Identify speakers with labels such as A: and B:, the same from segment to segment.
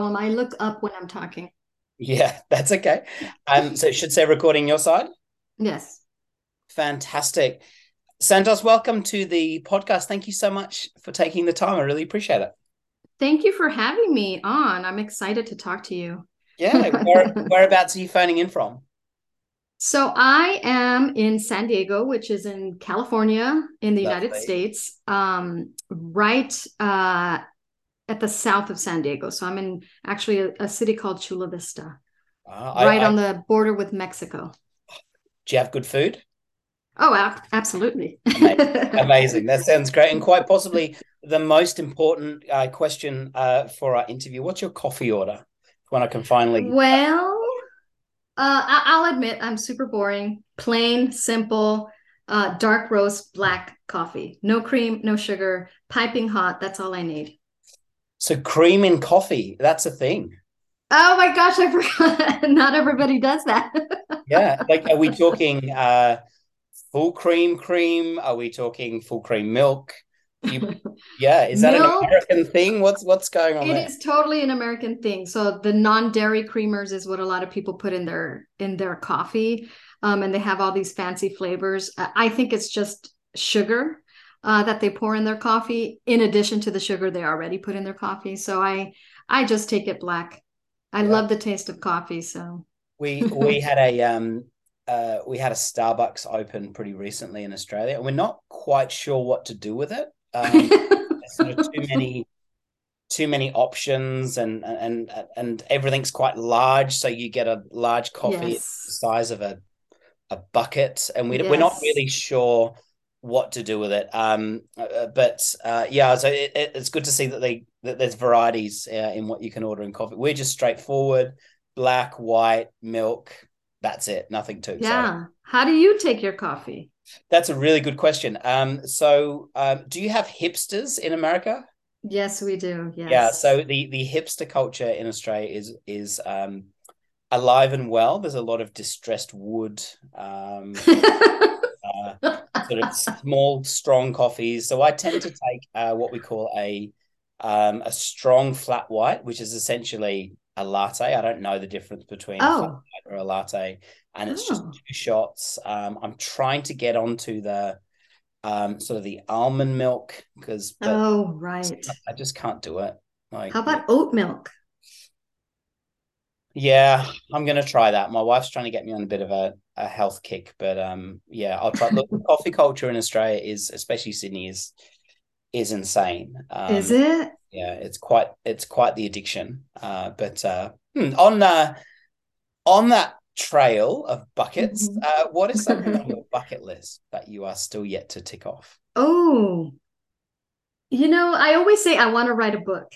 A: Um, I look up when I'm talking.
B: Yeah, that's okay. Um, so it should say recording your side.
A: Yes.
B: Fantastic. Santos, welcome to the podcast. Thank you so much for taking the time. I really appreciate it.
A: Thank you for having me on. I'm excited to talk to you.
B: Yeah, where, whereabouts are you phoning in from?
A: So I am in San Diego, which is in California in the
B: Lovely.
A: United States, um, right uh, at the south of San Diego. So I'm in actually a, a city called Chula Vista,
B: Uh,
A: right
B: I-
A: on the border with Mexico.
B: do you have good food?
A: Oh, absolutely.
B: Amazing. That sounds great. And quite possibly the most important uh, question uh, for our interview. What's your coffee order? When I can finally.
A: Well, uh, I- I'll admit I'm super boring. Plain, simple, uh, dark roast, black coffee. No cream, no sugar, piping hot. That's all I need.
B: So, cream in coffee. That's a thing.
A: Oh my gosh, I forgot. Not everybody does that.
B: Yeah. Like, are we talking uh, full cream cream? Are we talking full cream milk? You, yeah. Is that
A: Milk.
B: an American thing? What's what's going on
A: It
B: there?
A: is totally an American thing. So the non-dairy creamers is what a lot of people put in their in their coffee, um, and they have all these fancy flavors. I think it's just sugar uh, that they pour in their coffee, in addition to the sugar they already put in their coffee. So I I just take it black. I
B: Yeah.
A: love the taste of coffee. So
B: We we had a um uh we had a Starbucks open pretty recently in Australia, and we're not quite sure what to do with it. Um, sort of too many too many options and and and everything's quite large so you get a large coffee
A: Yes.
B: the size of a a bucket and we, we're not really sure what to do with it um uh, but uh yeah so it, it- it's good to see that they that there's varieties uh, in what you can order in coffee we're just straightforward black white milk that's it nothing too
A: yeah. How do you take your coffee?
B: that's a really good question um so um do you have hipsters in america
A: Yes, we do. Yes.
B: Yeah, so the the hipster culture in Australia is is um alive and well. There's a lot of distressed wood, um, uh, sort of small, strong coffees. So I tend to take uh, what we call a um, a strong flat white, which is essentially a latte. I don't know the difference between a flat
A: oh.
B: white or a latte, and it's just
A: Oh.
B: two shots. Um, I'm trying to get onto the um, sort of the almond milk because
A: Oh, right.
B: I just can't do it. Like
A: How about oat milk?
B: Yeah, I'm gonna try that. My wife's trying to get me on a bit of a, a health kick, but um, yeah, I'll try. Look, the coffee culture in Australia is, especially Sydney, is is insane. Um,
A: Is it?
B: Yeah, it's quite it's quite the addiction. Uh, but uh, hmm, on uh, on that trail of buckets,
A: Mhm.
B: uh, what is something on your bucket list that you are still yet to tick off?
A: Oh, you know, I always say I want to write a book.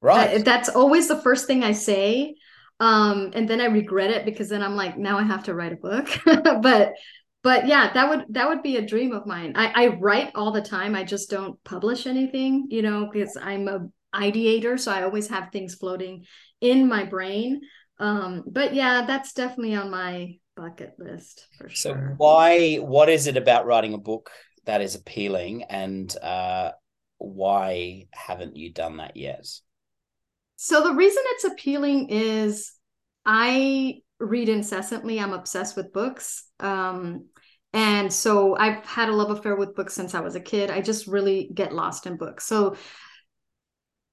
B: Right.
A: I- that's always the first thing I say. Um, and then I regret it because then I'm like, now I have to write a book. But but yeah, that would that would be a dream of mine. I, I write all the time. I just don't publish anything, you know, because I'm a ideator, so I always have things floating in my brain. Um, but yeah, that's definitely on my bucket list for
B: So
A: sure.
B: why what is it about writing a book that is appealing and uh why haven't you done that yet?
A: So the reason it's appealing is I read incessantly. I'm obsessed with books. Um, and so I've had a love affair with books since I was a kid. I just really get lost in books. So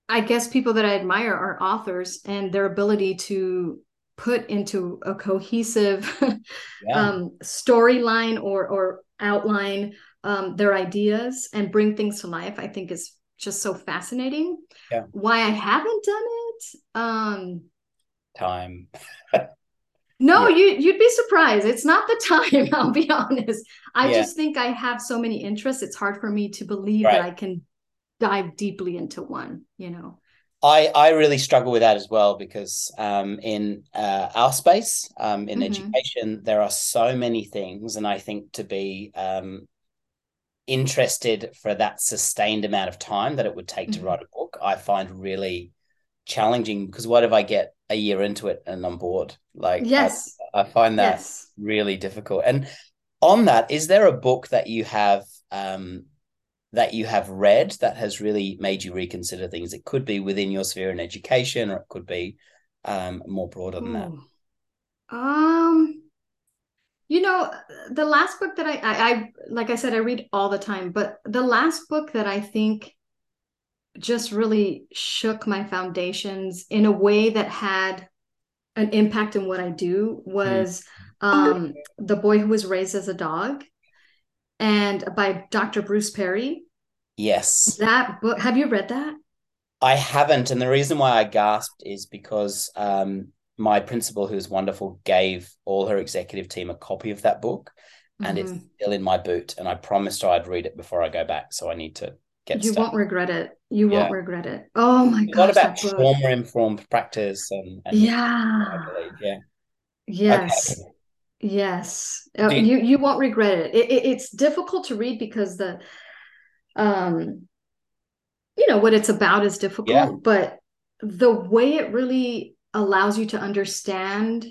A: I guess people that I admire are authors and their ability to put into a cohesive
B: Yeah.
A: um, storyline or or outline um, their ideas and bring things to life. I think is just so fascinating.
B: Yeah.
A: Why I haven't done it? Um,
B: Time.
A: no,
B: Yeah.
A: you you'd be surprised. It's not the time. I'll be honest. I
B: Yeah.
A: just think I have so many interests. It's hard for me to believe
B: Right.
A: that I can dive deeply into one. You know.
B: I I really struggle with that as well because um in uh our space um in
A: Mhm.
B: education there are so many things and I think to be um interested for that sustained amount of time that it would take to
A: Mhm.
B: write a book I find really challenging because what if I get a year into it and I'm bored like I-
A: Yes.
B: I, find that
A: Yes.
B: really difficult and on that is there a book that you have um that you have read that has really made you reconsider things? It could be within your sphere in education, or it could be um, more broader than that.
A: Um, you know, the last book that I, I, I, like I said, I read all the time, but the last book that I think just really shook my foundations in a way that had an impact in what I do was mm. um, The Boy Who Was Raised as a Dog and by Dr. Bruce Perry.
B: Yes.
A: That book, have you read that?
B: I haven't. And the reason why I gasped is because um, my principal, who's wonderful, gave all her executive team a copy of that book. And mm-hmm. it's still in my boot. And I promised her I'd read it before I go back. So I need to get
A: You won't regret it. You yeah. won't regret it. Oh my god.
B: What about trauma informed practice and, and
A: yeah.
B: Yeah.
A: Yes. Okay. Yes, uh, you you won't regret it. It, it. It's difficult to read because the, um, you know what it's about is difficult, yeah. but the way it really allows you to understand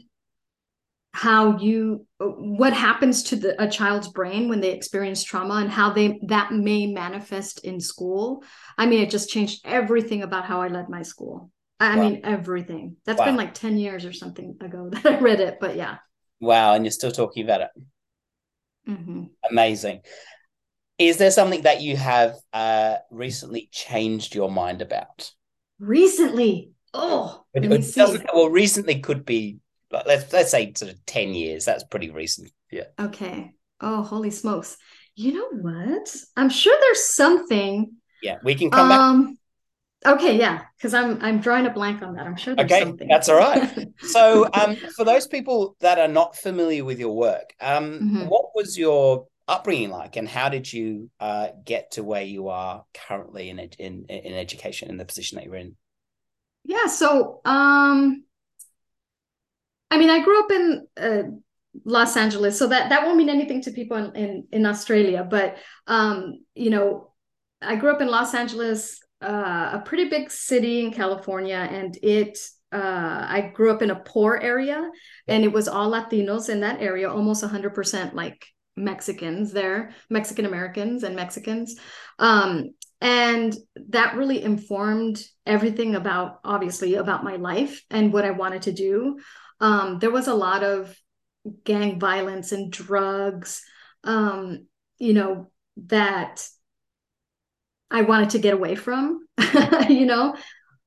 A: how you what happens to the, a child's brain when they experience trauma and how they that may manifest in school. I mean, it just changed everything about how I led my school. I wow. mean, everything. That's wow. been like 10 years or something ago that I read it, but yeah.
B: Wow, and you're still talking about it.
A: Mm-hmm.
B: Amazing. Is there something that you have uh, recently changed your mind about?
A: Recently, oh,
B: it, it. Well, recently could be let's let's say sort of ten years. That's pretty recent. Yeah.
A: Okay. Oh, holy smokes! You know what? I'm sure there's something.
B: Yeah, we can come um, back.
A: Okay, yeah, because I'm I'm drawing a blank on that. I'm sure. okay, something.
B: that's all right. so, um, for those people that are not familiar with your work, um, mm-hmm. what was your upbringing like, and how did you uh, get to where you are currently in in in education in the position that you're in?
A: Yeah, so um, I mean, I grew up in uh, Los Angeles, so that that won't mean anything to people in in, in Australia, but um, you know, I grew up in Los Angeles uh, a pretty big city in California, and it uh, I grew up in a poor area, and it was all Latinos in that area, almost 100% like Mexicans there, Mexican Americans and Mexicans. Um, and that really informed everything about, obviously, about my life and what I wanted to do. Um, there was a lot of gang violence and drugs, um, you know, that I wanted to get away from, you know,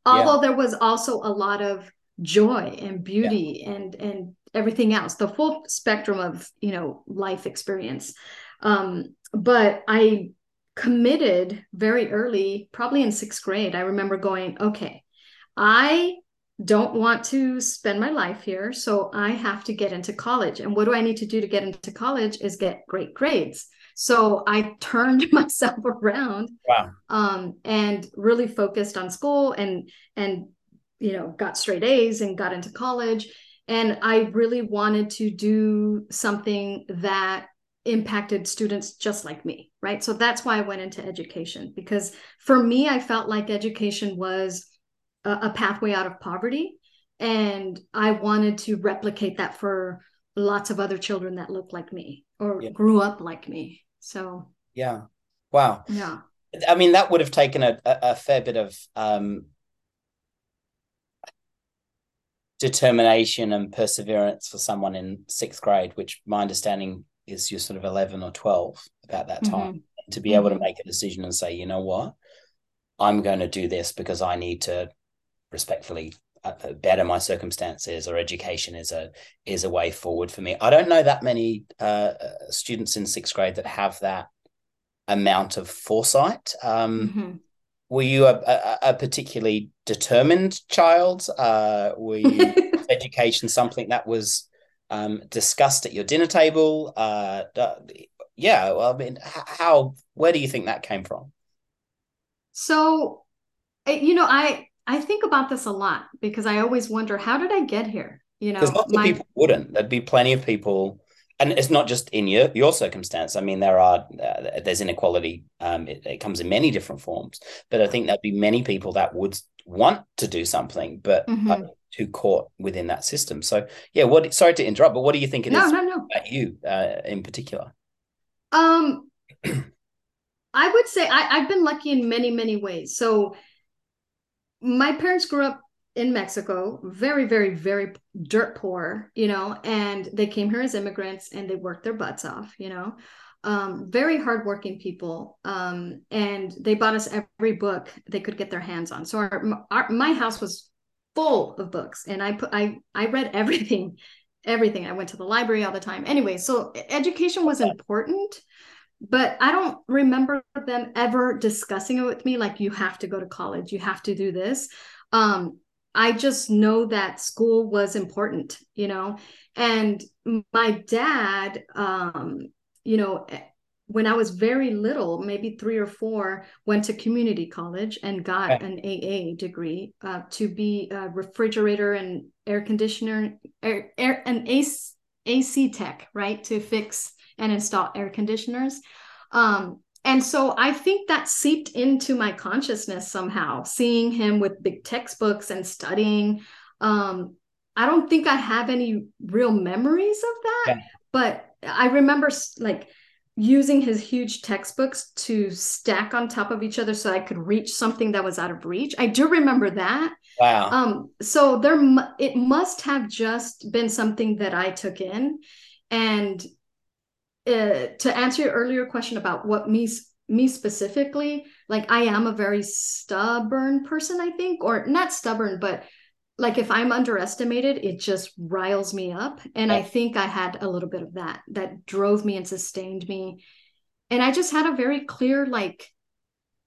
A: although yeah. there was also a lot of joy and beauty yeah. and and everything else, the full spectrum of, you know, life experience. Um, but I committed very early, probably in sixth grade. I remember going, okay, I don't want to spend my life here. So I have to get into college. And what do I need to do to get into college is get great grades. So I turned myself around
B: wow.
A: um, and really focused on school and and you know got straight A's and got into college. And I really wanted to do something that impacted students just like me, right? So that's why I went into education because for me, I felt like education was a, a pathway out of poverty. And I wanted to replicate that for lots of other children that looked like me or yeah. grew up like me. So
B: yeah, wow.
A: Yeah,
B: I mean that would have taken a, a, fair bit of um, determination and perseverance for someone in sixth grade, which my understanding is you're sort of eleven or twelve about that time, mm-hmm. to be able to mm-hmm. make a decision and say, you know what, I'm going to do this because I need to respectfully uh, uh, better my circumstances or education is a is a way forward for me. I don't know that many uh, uh, students in sixth grade that have that amount of foresight. Um, mm-hmm. Were you a, a, a, particularly determined child? Uh, were you education something that was um, discussed at your dinner table? Uh, yeah, well, I mean, how where do you think that came from?
A: So, you know, I I think about this a lot because I always wonder how did I get here? You know,
B: lots my... of people wouldn't. There'd be plenty of people, and it's not just in your your circumstance. I mean, there are uh, there's inequality. Um, it, it, comes in many different forms, but I think there'd be many people that would want to do something, but mm-hmm. too caught within that system. So, yeah. What? Sorry to interrupt, but what do you think it
A: no,
B: is
A: no, no.
B: about you uh, in particular?
A: Um. I would say I, I've been lucky in many, many ways. So my parents grew up in Mexico, very, very, very dirt poor, you know, and they came here as immigrants and they worked their butts off, you know. Um, very hardworking people, um, and they bought us every book they could get their hands on. So our, our my house was full of books, and I put I I read everything, everything. I went to the library all the time. Anyway, so education was important, but I don't remember them ever discussing it with me like you have to go to college, you have to do this. Um, I just know that school was important, you know. And my dad, um, you know, eh, when I was very little, maybe three or four, went to community college and got okay. an AA degree uh, to be a refrigerator and air conditioner, air, air an AC, AC tech, right, to fix and install air conditioners. Um, and so I think that seeped into my consciousness somehow, seeing him with big textbooks and studying. Um, I don't think I have any real memories of that, yeah. but I remember like using his huge textbooks to stack on top of each other so I could reach something that was out of reach. I do remember that.
B: Wow.
A: Um, so there, it must have just been something that I took in, and uh, to answer your earlier question about what me me specifically, like I am a very stubborn person, I think, or not stubborn, but like if I'm underestimated, it just riles me up. And I think I had a little bit of that that drove me and sustained me. And I just had a very clear like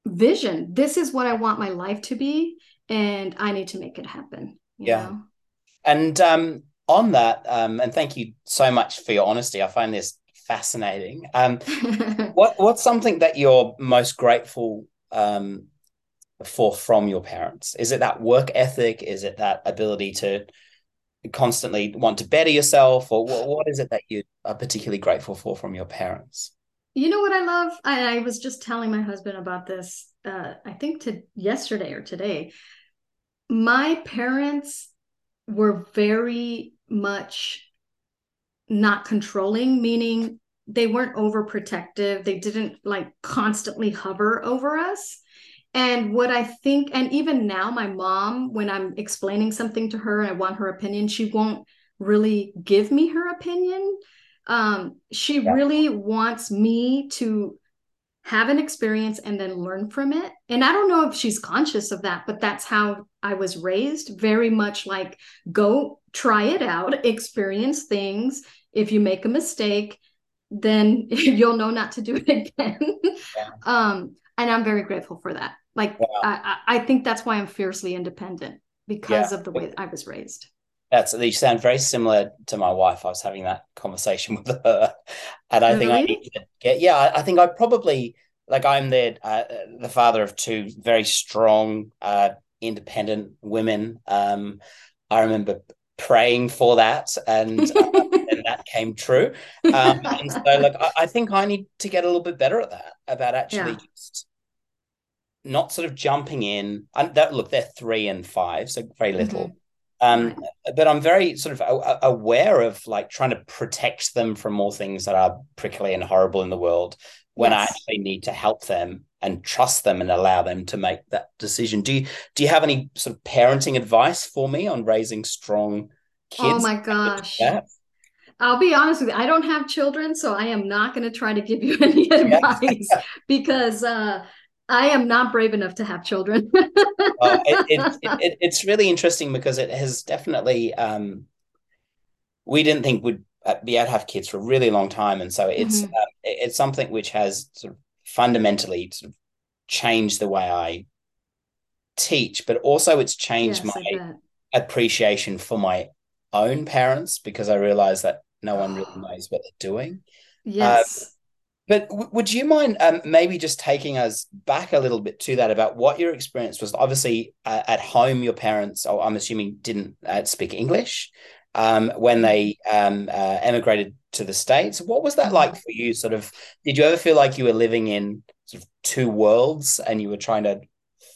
A: vision. This is what I want my life to be, and I need to make it happen.
B: yeah. Know? And um on that, um, and thank you so much for your honesty. I find this fascinating. Um, what what's something that you're most grateful um, for from your parents? Is it that work ethic? Is it that ability to constantly want to better yourself, or what, what is it that you are particularly grateful for from your parents?
A: You know what I love? I, I was just telling my husband about this. Uh, I think to yesterday or today. My parents were very much not controlling, meaning they weren't overprotective. They didn't like constantly hover over us. And what I think, and even now, my mom, when I'm explaining something to her and I want her opinion, she won't really give me her opinion. Um, she yeah. really wants me to have an experience and then learn from it. And I don't know if she's conscious of that, but that's how I was raised very much like go try it out, experience things. If you make a mistake, then you'll know not to do it again. Yeah. um, and I'm very grateful for that. Like. I, I think that's why I'm fiercely independent because yeah. of the way I was raised.
B: That's they sound very similar to my wife. I was having that conversation with her, and I really? think I need to get. Yeah, I, I think I probably like I'm the uh, the father of two very strong, uh, independent women. Um, I remember praying for that, and, uh, and that came true. Um, and so, like, I, I, think I need to get a little bit better at that. About actually yeah. just not sort of jumping in. And that look, they're three and five, so very little. Mm-hmm. Um, but I'm very sort of aware of like trying to protect them from more things that are prickly and horrible in the world when yes. I actually need to help them and trust them and allow them to make that decision. Do you do you have any sort of parenting advice for me on raising strong kids?
A: Oh my gosh. I'll be honest with you. I don't have children, so I am not going to try to give you any advice because uh, I am not brave enough to have children. uh,
B: it, it, it, it's really interesting because it has definitely. Um, we didn't think we'd uh, be able to have kids for a really long time, and so it's mm-hmm. uh, it's something which has sort of fundamentally sort of changed the way I teach, but also it's changed yes, my appreciation for my own parents because I realize that no one really knows what they're doing.
A: Yes.
B: Uh, but w- would you mind um, maybe just taking us back a little bit to that about what your experience was? Obviously, uh, at home, your parents, oh, I'm assuming, didn't uh, speak English um, when they um, uh, emigrated to the States. What was that like for you? Sort of, did you ever feel like you were living in sort of two worlds and you were trying to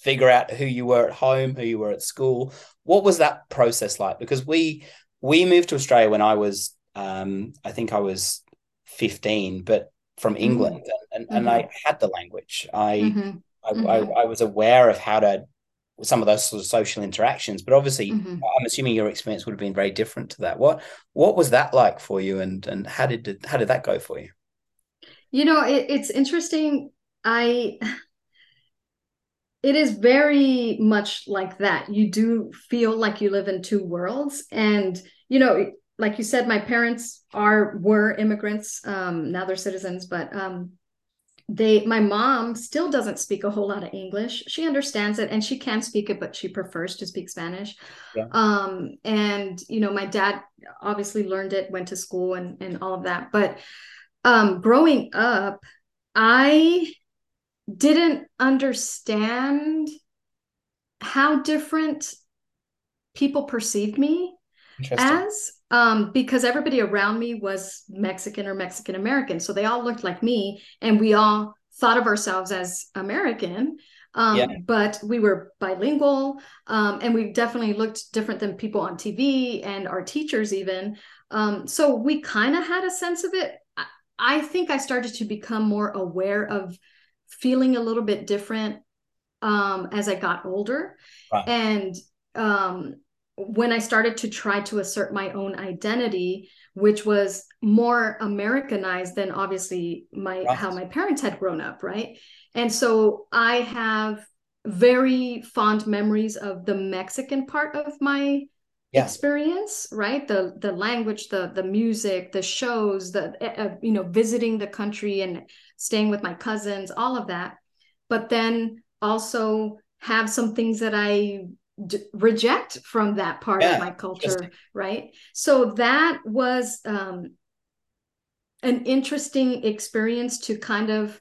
B: figure out who you were at home, who you were at school? What was that process like? Because we we moved to Australia when I was, um, I think I was 15, but from mm-hmm. England, mm-hmm. and, and, and I had the language. I, mm-hmm. I, I, I was aware of how to some of those sort of social interactions but obviously mm-hmm. i'm assuming your experience would have been very different to that what what was that like for you and and how did how did that go for you
A: you know it, it's interesting i it is very much like that you do feel like you live in two worlds and you know like you said my parents are were immigrants um now they're citizens but um they my mom still doesn't speak a whole lot of english she understands it and she can speak it but she prefers to speak spanish yeah. um and you know my dad obviously learned it went to school and and all of that but um growing up i didn't understand how different people perceived me as um, because everybody around me was Mexican or Mexican American. So they all looked like me and we all thought of ourselves as American. Um, yeah. But we were bilingual um, and we definitely looked different than people on TV and our teachers, even. Um, so we kind of had a sense of it. I, I think I started to become more aware of feeling a little bit different um, as I got older. Wow. And um, when I started to try to assert my own identity, which was more Americanized than obviously my right. how my parents had grown up, right? And so I have very fond memories of the Mexican part of my yeah. experience, right? The the language, the the music, the shows, the uh, you know visiting the country and staying with my cousins, all of that. But then also have some things that I d- reject from that part yeah, of my culture right? So that was um, an interesting experience to kind of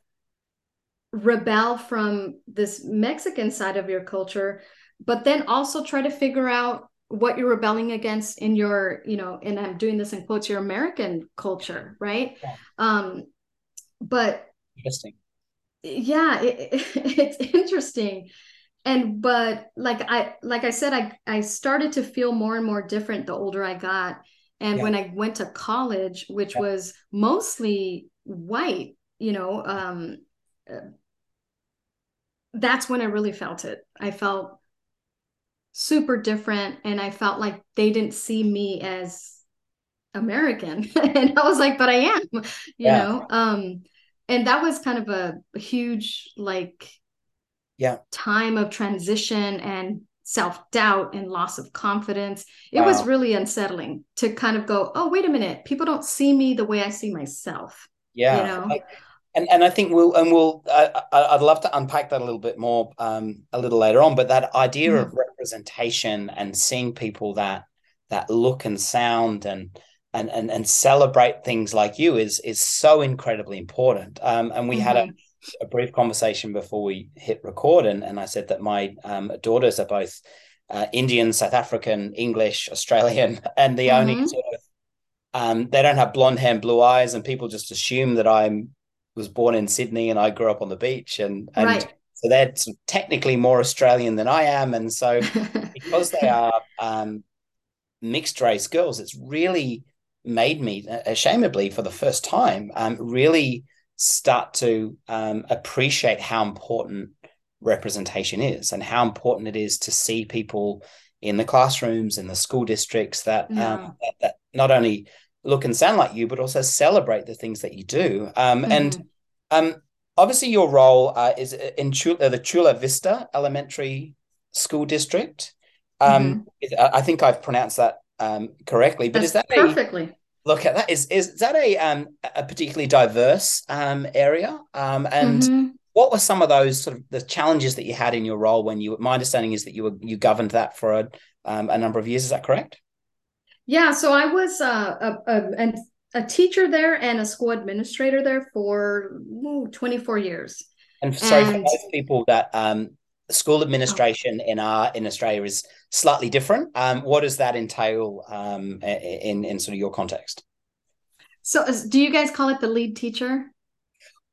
A: rebel from this mexican side of your culture but then also try to figure out what you're rebelling against in your you know and i'm doing this in quotes your american culture right? Yeah. um but
B: interesting.
A: Yeah it, it's interesting and but like i like i said i i started to feel more and more different the older i got and yeah. when i went to college which yeah. was mostly white you know um uh, that's when i really felt it i felt super different and i felt like they didn't see me as american and i was like but i am you yeah. know um and that was kind of a, a huge like
B: yeah
A: time of transition and self-doubt and loss of confidence it wow. was really unsettling to kind of go oh wait a minute people don't see me the way i see myself
B: yeah
A: you know I,
B: and and i think we'll and we'll I, i'd love to unpack that a little bit more um a little later on but that idea mm-hmm. of representation and seeing people that that look and sound and and and, and celebrate things like you is is so incredibly important um and we mm-hmm. had a mm-hmm a brief conversation before we hit record, and, and I said that my um, daughters are both uh, Indian, South African, English, Australian, and the mm-hmm. only sort of um, they don't have blonde hair and blue eyes, and people just assume that I'm was born in Sydney and I grew up on the beach, and and right. so they're sort of technically more Australian than I am, and so because they are um, mixed race girls, it's really made me ashamedly for the first time um, really start to um, appreciate how important representation is and how important it is to see people in the classrooms in the school districts that, yeah. um, that, that, not only look and sound like you but also celebrate the things that you do um, mm-hmm. and um, obviously your role uh, is in Chula, uh, the Chula Vista Elementary School District. Um, mm-hmm. I think I've pronounced that um, correctly, but That's is that
A: perfectly?
B: Look at that. Is is that a um a particularly diverse um area? Um and mm-hmm. what were some of those sort of the challenges that you had in your role when you? My understanding is that you were you governed that for a um, a number of years. Is that correct?
A: Yeah. So I was uh, a, a a teacher there and a school administrator there for ooh, 24 years.
B: And sorry and... for those people that um school administration oh. in our in Australia is slightly different. Um, what does that entail um, in in sort of your context?
A: So, do you guys call it the lead teacher?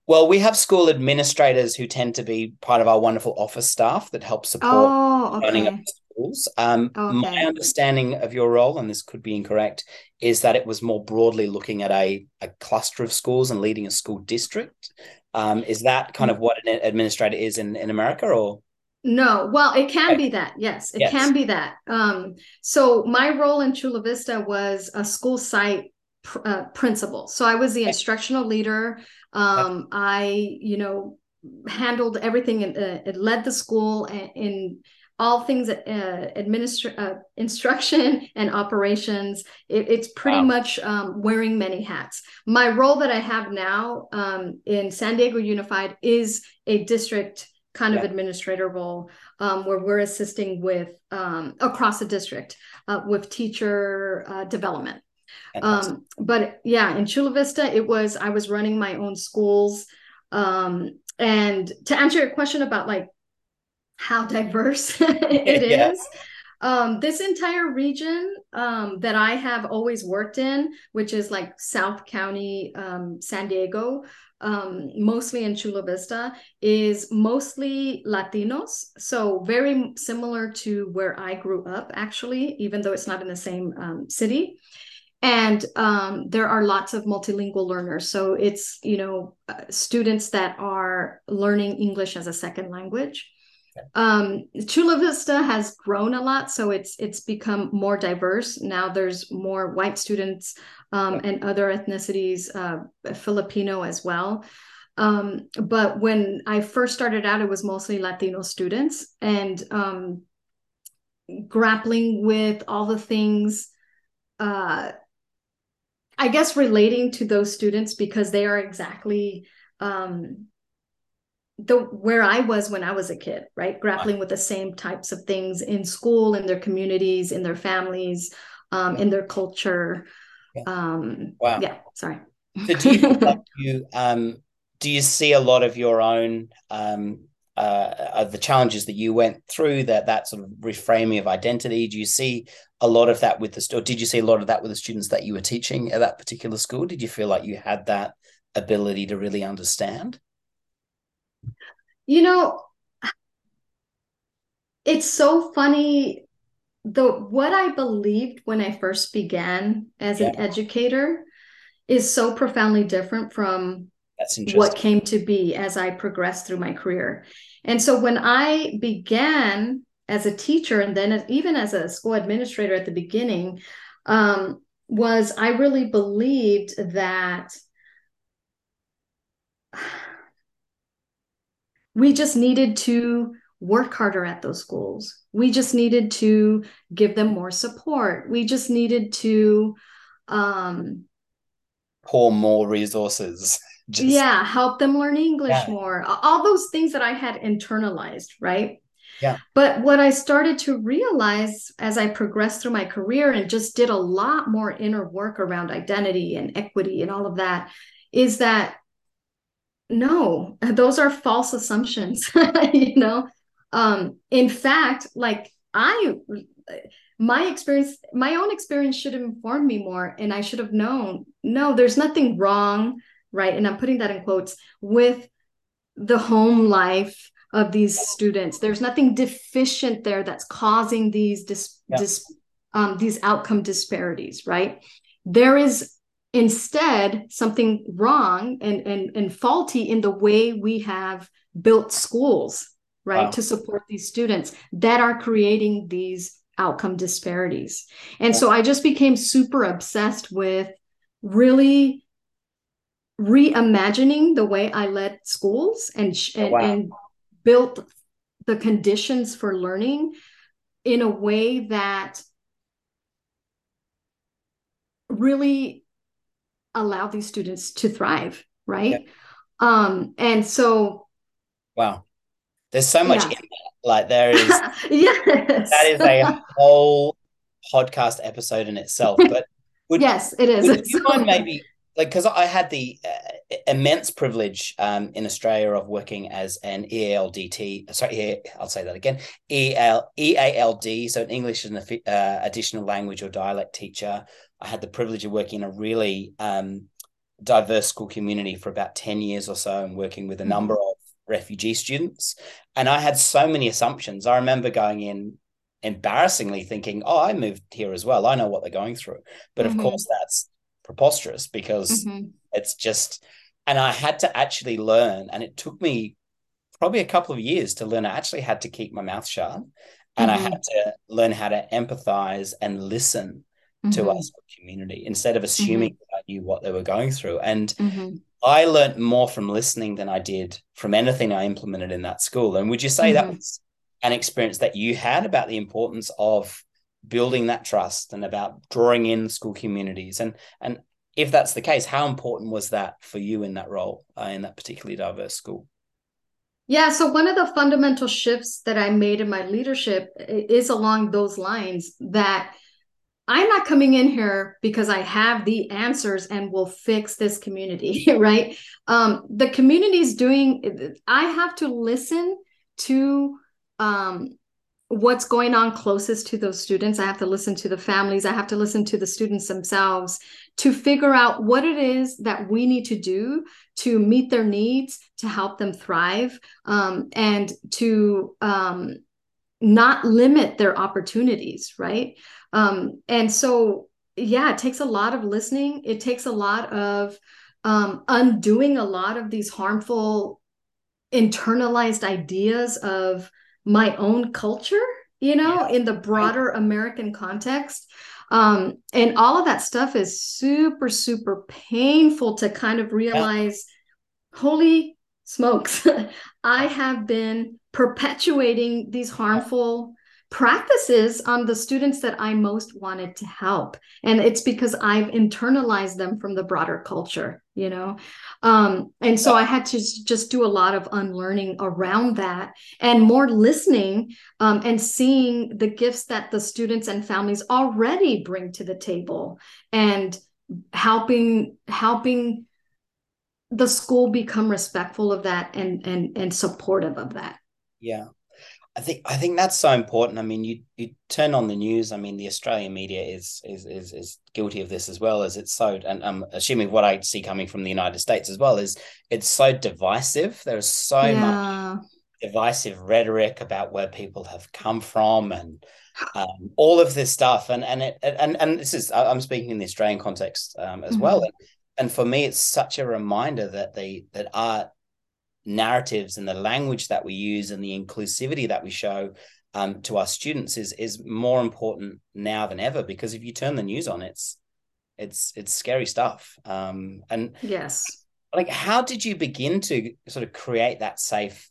B: Well, we have school administrators who tend to be part of our wonderful office staff that help support
A: oh, okay.
B: running of schools. Um,
A: Okay.
B: My understanding of your role, and this could be incorrect, is that it was more broadly looking at a, a cluster of schools and leading a school district. Um, is that kind of what an administrator is in, in America, or?
A: No, well, it can be that. Yes, it
B: Yes.
A: can be that. Um, so my role in Chula Vista was a school site pr- uh, principal. So I was the instructional leader. Um, I, you know, handled everything and uh, it led the school in, in all things uh, administra- uh, instruction and operations. It, it's pretty
B: Wow.
A: much um, wearing many hats. My role that I have now um, in San Diego Unified is a district kind of administrator role um, where we're assisting with um, across the district uh, with teacher uh, development. Um, but yeah, in Chula Vista, it was I was running my own schools. Um, and to answer your question about like how diverse it is,
B: Yeah.
A: um, this entire region um, that I have always worked in, which is like South County, um, San Diego, um, mostly in Chula Vista, is mostly Latinos. So very similar to where I grew up, actually, even though it's not in the same um, city. And um, there are lots of multilingual learners. So it's you know uh, students that are learning english as a second language um, chula vista has grown a lot so it's it's become more diverse. Now there's more white students um, and other ethnicities uh, filipino as well. Um, but when i first started out it was mostly latino students and um, grappling with all the things uh, I guess relating to those students because they are exactly um, the where I was when I was a kid, right? Grappling with the same types of things in school, in their communities, in their families, um, in their culture.
B: Yeah.
A: Um,
B: Wow.
A: Yeah, sorry.
B: So do you like you um do you see a lot of your own um uh the challenges that you went through that that sort of reframing of identity do you see a lot of that with the or did you see a lot of that with the students that you were teaching at that particular school did you feel like you had that ability to really understand
A: you know, it's so funny. The what I believed when I first began as an educator is so profoundly different from what came to be as I progressed through my career. And so when I began as a teacher and then as, even as a school administrator at the beginning, um, was I really believed that we just needed to work harder at those schools. We just needed to give them more support. We just needed to um
B: pour more resources just
A: yeah help them learn english
B: Yeah.
A: more all those things that i had internalized right
B: Yeah.
A: but what i started to realize as i progressed through my career and just did a lot more inner work around identity and equity and all of that is that no those are false assumptions you know? Um in fact like i my experience my own experience should have informed me more and i should have known no there's nothing wrong right and i'm putting that in quotes with the home life of these students. There's nothing deficient there that's causing these dis,
B: Yeah.
A: dis um, these outcome disparities right? There is instead something wrong and and and faulty in the way we have built schools right
B: Wow.
A: to support these students that are creating these outcome disparities and so i just became super obsessed with really reimagining the way i led schools and and,
B: Wow.
A: and built the conditions for learning in a way that really allow these students to thrive right um and so
B: wow there's so much
A: Yeah.
B: in that like there is
A: yes
B: that is a whole podcast episode in itself but would
A: yes it is
B: Would you mind maybe like because I had the uh, immense privilege um, in Australia of working as an EALDT. Sorry, i'll say that again. EL, EALD, so an English and uh, additional language or dialect teacher. I had the privilege of working in a really um, diverse school community for about ten years or so, and working with a
A: Mhm.
B: number of refugee students. And I had so many assumptions. I remember going in embarrassingly thinking, "Oh, I moved here as well. I know what they're going through." But mm-hmm. of course, that's preposterous because mm-hmm. it's just. And I had to actually learn, and it took me probably a couple of years to learn. I actually had to keep my mouth shut, and I mm-hmm. had to learn how to empathize and listen to mm-hmm. us community instead of assuming mm-hmm. I knew what they were going through. And mm-hmm. I learned more from listening than I did from anything I implemented in that school. And would you say that was an experience that you had about the importance of building that trust and about drawing in school communities and and if that's the case how important was that for you in that role uh, in that particularly diverse school
A: yeah so one of the fundamental shifts that i made in my leadership is along those lines that i'm not coming in here because i have the answers and will fix this community right um the community is doing i have to listen to um, what's going on closest to those students. I have to listen to the families. I have to listen to the students themselves to figure out what it is that we need to do to meet their needs, to help them thrive, um, and to um, not limit their opportunities, right? Um, and so, yeah, it takes a lot of listening. It takes a lot of um, undoing a lot of these harmful internalized ideas of my own culture you know in the broader american context um and all of that stuff is super super painful to kind of realize yeah. holy smokes i have been perpetuating these harmful practices on the students that I most wanted to help. And it's because I've internalized them from the broader culture, you know? Um, and so I had to just do a lot of unlearning around that and more listening um, and seeing the gifts that the students and families already bring to the table and helping, helping the school become respectful of that and and and supportive of that.
B: Yeah. I think I think that's so important. I mean, you you turn on the news. I mean, the Australian media is is is, is guilty of this as well as it's so. And I'm assuming what I see coming from the United States as well is it's so divisive. There's so yeah. much divisive rhetoric about where people have come from and um, all of this stuff. And and it and and this is I'm speaking in the Australian context um, as mm-hmm. well. And, for me, it's such a reminder that they that art narratives and the language that we use and the inclusivity that we show um, to our students is is more important now than ever because if you turn the news on it's it's it's scary stuff. Um, and
A: yes.
B: like how did you begin to sort of create that safe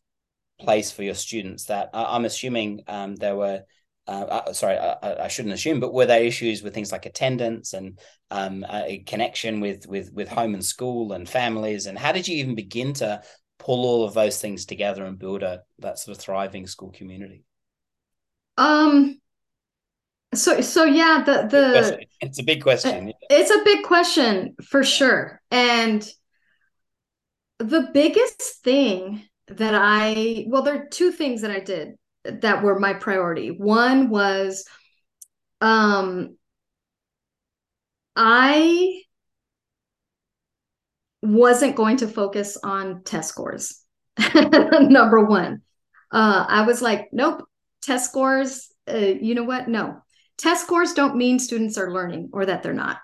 B: place for your students that i'm assuming um, there were uh, uh, sorry, I, I, shouldn't assume, but were there issues with things like attendance and um, a connection with with with home and school and families? And how did you even begin to pull all of those things together and build a that sort of thriving school community?
A: Um so so yeah the the
B: it's a big question yeah.
A: it's a big question for sure and the biggest thing that i well there are two things that i did that were my priority one was um i wasn't going to focus on test scores. Number one, uh, I was like, nope, test scores, uh, you know what? No, test scores don't mean students are learning or that they're not.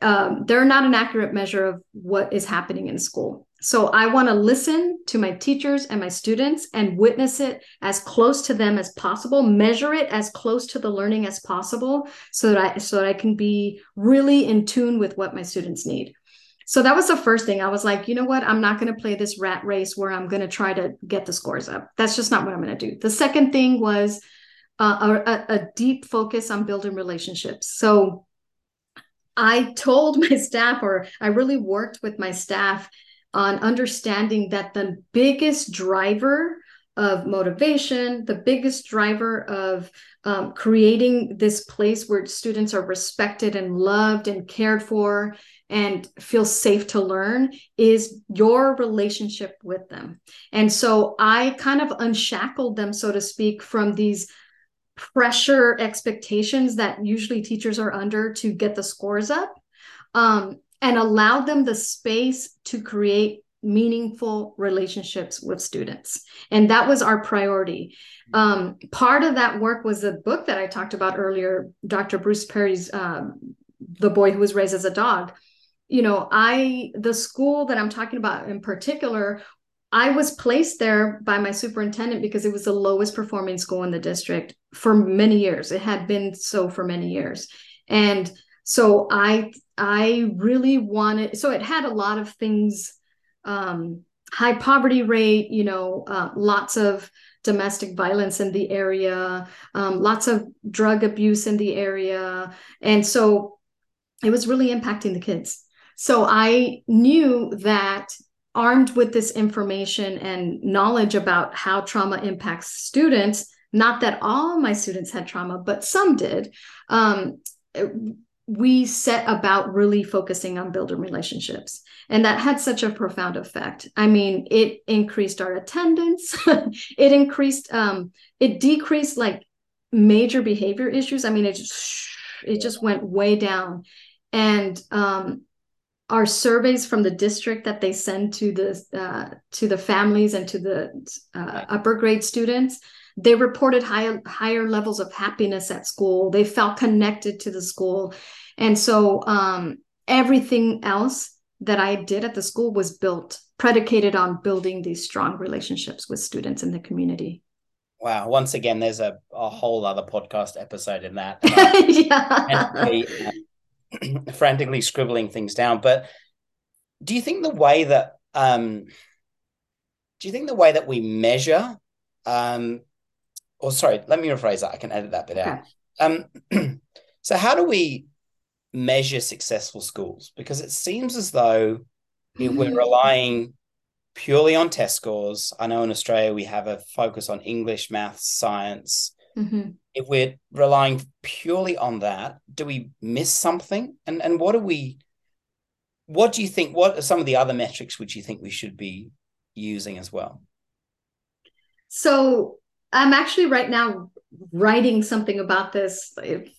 A: Um, they're not an accurate measure of what is happening in school. So I want to listen to my teachers and my students and witness it as close to them as possible, measure it as close to the learning as possible so that I so that I can be really in tune with what my students need. So that was the first thing. I was like you know what? I'm not going to play this rat race where i'm going to try to get the scores up. That's just not what i'm going to do. The second thing was uh, a, a deep focus on building relationships. So i told my staff or i really worked with my staff on understanding that the biggest driver of motivation, the biggest driver of um, creating this place where students are respected and loved and cared for and feel safe to learn is your relationship with them. And so I kind of unshackled them, so to speak, from these pressure expectations that usually teachers are under to get the scores up um, and allowed them the space to create meaningful relationships with students. And that was our priority. Um, part of that work was a book that I talked about earlier, Dr. Bruce Perry's um, The Boy Who Was Raised as a Dog. You know, I, the school that I'm talking about in particular, I was placed there by my superintendent because it was the lowest performing school in the district for many years. It had been so for many years. And so I I really wanted so it had a lot of things um, high poverty rate, you know, uh, lots of domestic violence in the area, um, lots of drug abuse in the area. And so it was really impacting the kids. So I knew that armed with this information and knowledge about how trauma impacts students, not that all my students had trauma, but some did, um, we set about really focusing on building relationships. And that had such a profound effect. I mean, it increased our attendance, it increased, um, it decreased like major behavior issues. I mean, it just, it just went way down. And um, our surveys from the district that they send to the uh, to the families and to the uh, upper grade students. They reported higher higher levels of happiness at school. They felt connected to the school. And so um, everything else that i did at the school was built predicated on building these strong relationships with students in the community.
B: Wow. Once again there's a, a whole other podcast episode in that. Yeah frantically scribbling things down. But do you think the way that um, do you think the way that we measure um, or sorry, let me rephrase that. I can edit that bit okay. out. Um, so how do we measure successful schools? Because it seems as though mm-hmm. we're relying purely on test scores. I know in Australia we have a focus on English, maths, science. Mm-hmm if we're relying purely on that, do we miss something? And and what do we what do you think what are some of the other metrics which you think we should be using as well?
A: So I'm actually right now writing something about this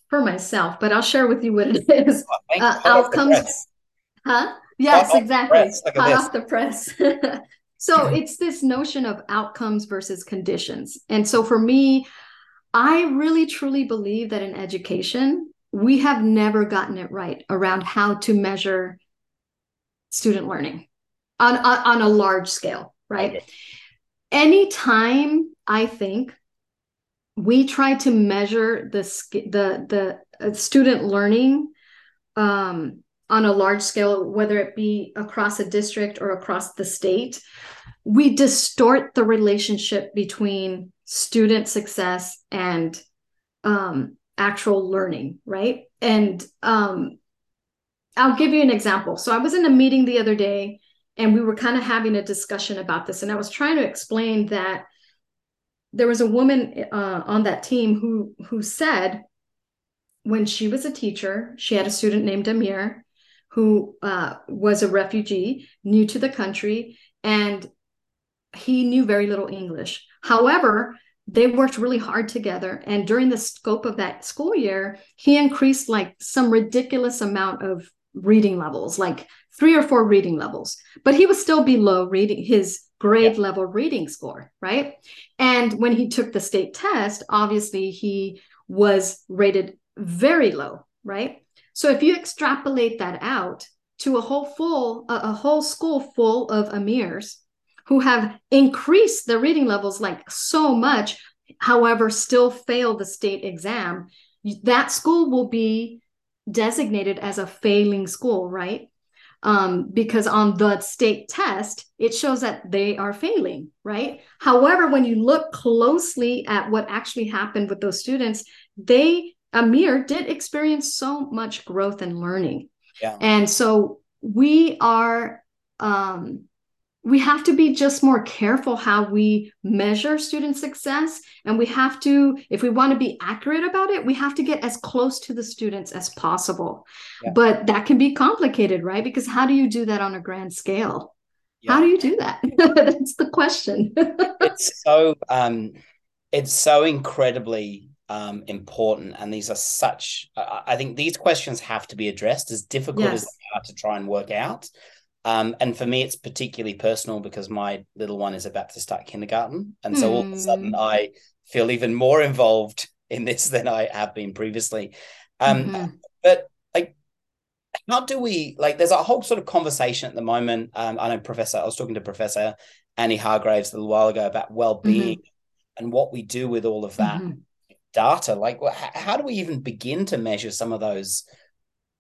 A: for myself, but I'll share with you what it is. Oh, uh, outcomes. Huh? Yes, hot exactly. Hot off the press. so it's this notion of outcomes versus conditions. And so for me, I really truly believe that in education, we have never gotten it right around how to measure student learning on, on, on a large scale, right? Okay. Anytime I think we try to measure the the the uh, student learning um, on a large scale, whether it be across a district or across the state, we distort the relationship between student success and um, actual learning, right? And um, I'll give you an example. So I was in a meeting the other day and we were kind of having a discussion about this. And I was trying to explain that there was a woman uh, on that team who who said when she was a teacher, she had a student named Amir who uh, was a refugee, new to the country, and he knew very little English. However, they worked really hard together. And during the scope of that school year, he increased like some ridiculous amount of reading levels, like three or four reading levels, but he was still below reading his grade yeah. level reading score, right? And when he took the state test, obviously he was rated very low, right? So if you extrapolate that out to a whole full a, a whole school full of amirs who have increased the reading levels like so much, however, still fail the state exam, that school will be designated as a failing school, right? Um, because on the state test, it shows that they are failing, right? However, when you look closely at what actually happened with those students, they, Amir did experience so much growth and learning. Yeah. And so we are um, we have to be just more careful how we measure student success and we have to if we want to be accurate about it we have to get as close to the students as possible yeah. but that can be complicated right because how do you do that on a grand scale yeah. how do you do that that's the question
B: it's so um it's so incredibly um important and these are such i think these questions have to be addressed as difficult yes. as they are to try and work out Um, and for me, it's particularly personal because my little one is about to start kindergarten. And so mm. all of a sudden, hmm. I feel even more involved in this than I have been previously. Um, mm-hmm. But like, how do we like? There's a whole sort of conversation at the moment. Um, I know Professor. I was talking to Professor Andy Hargreaves a little while ago about well-being mm-hmm. and what we do with all of that mm-hmm. Data. Like, how do we even begin to measure some of those?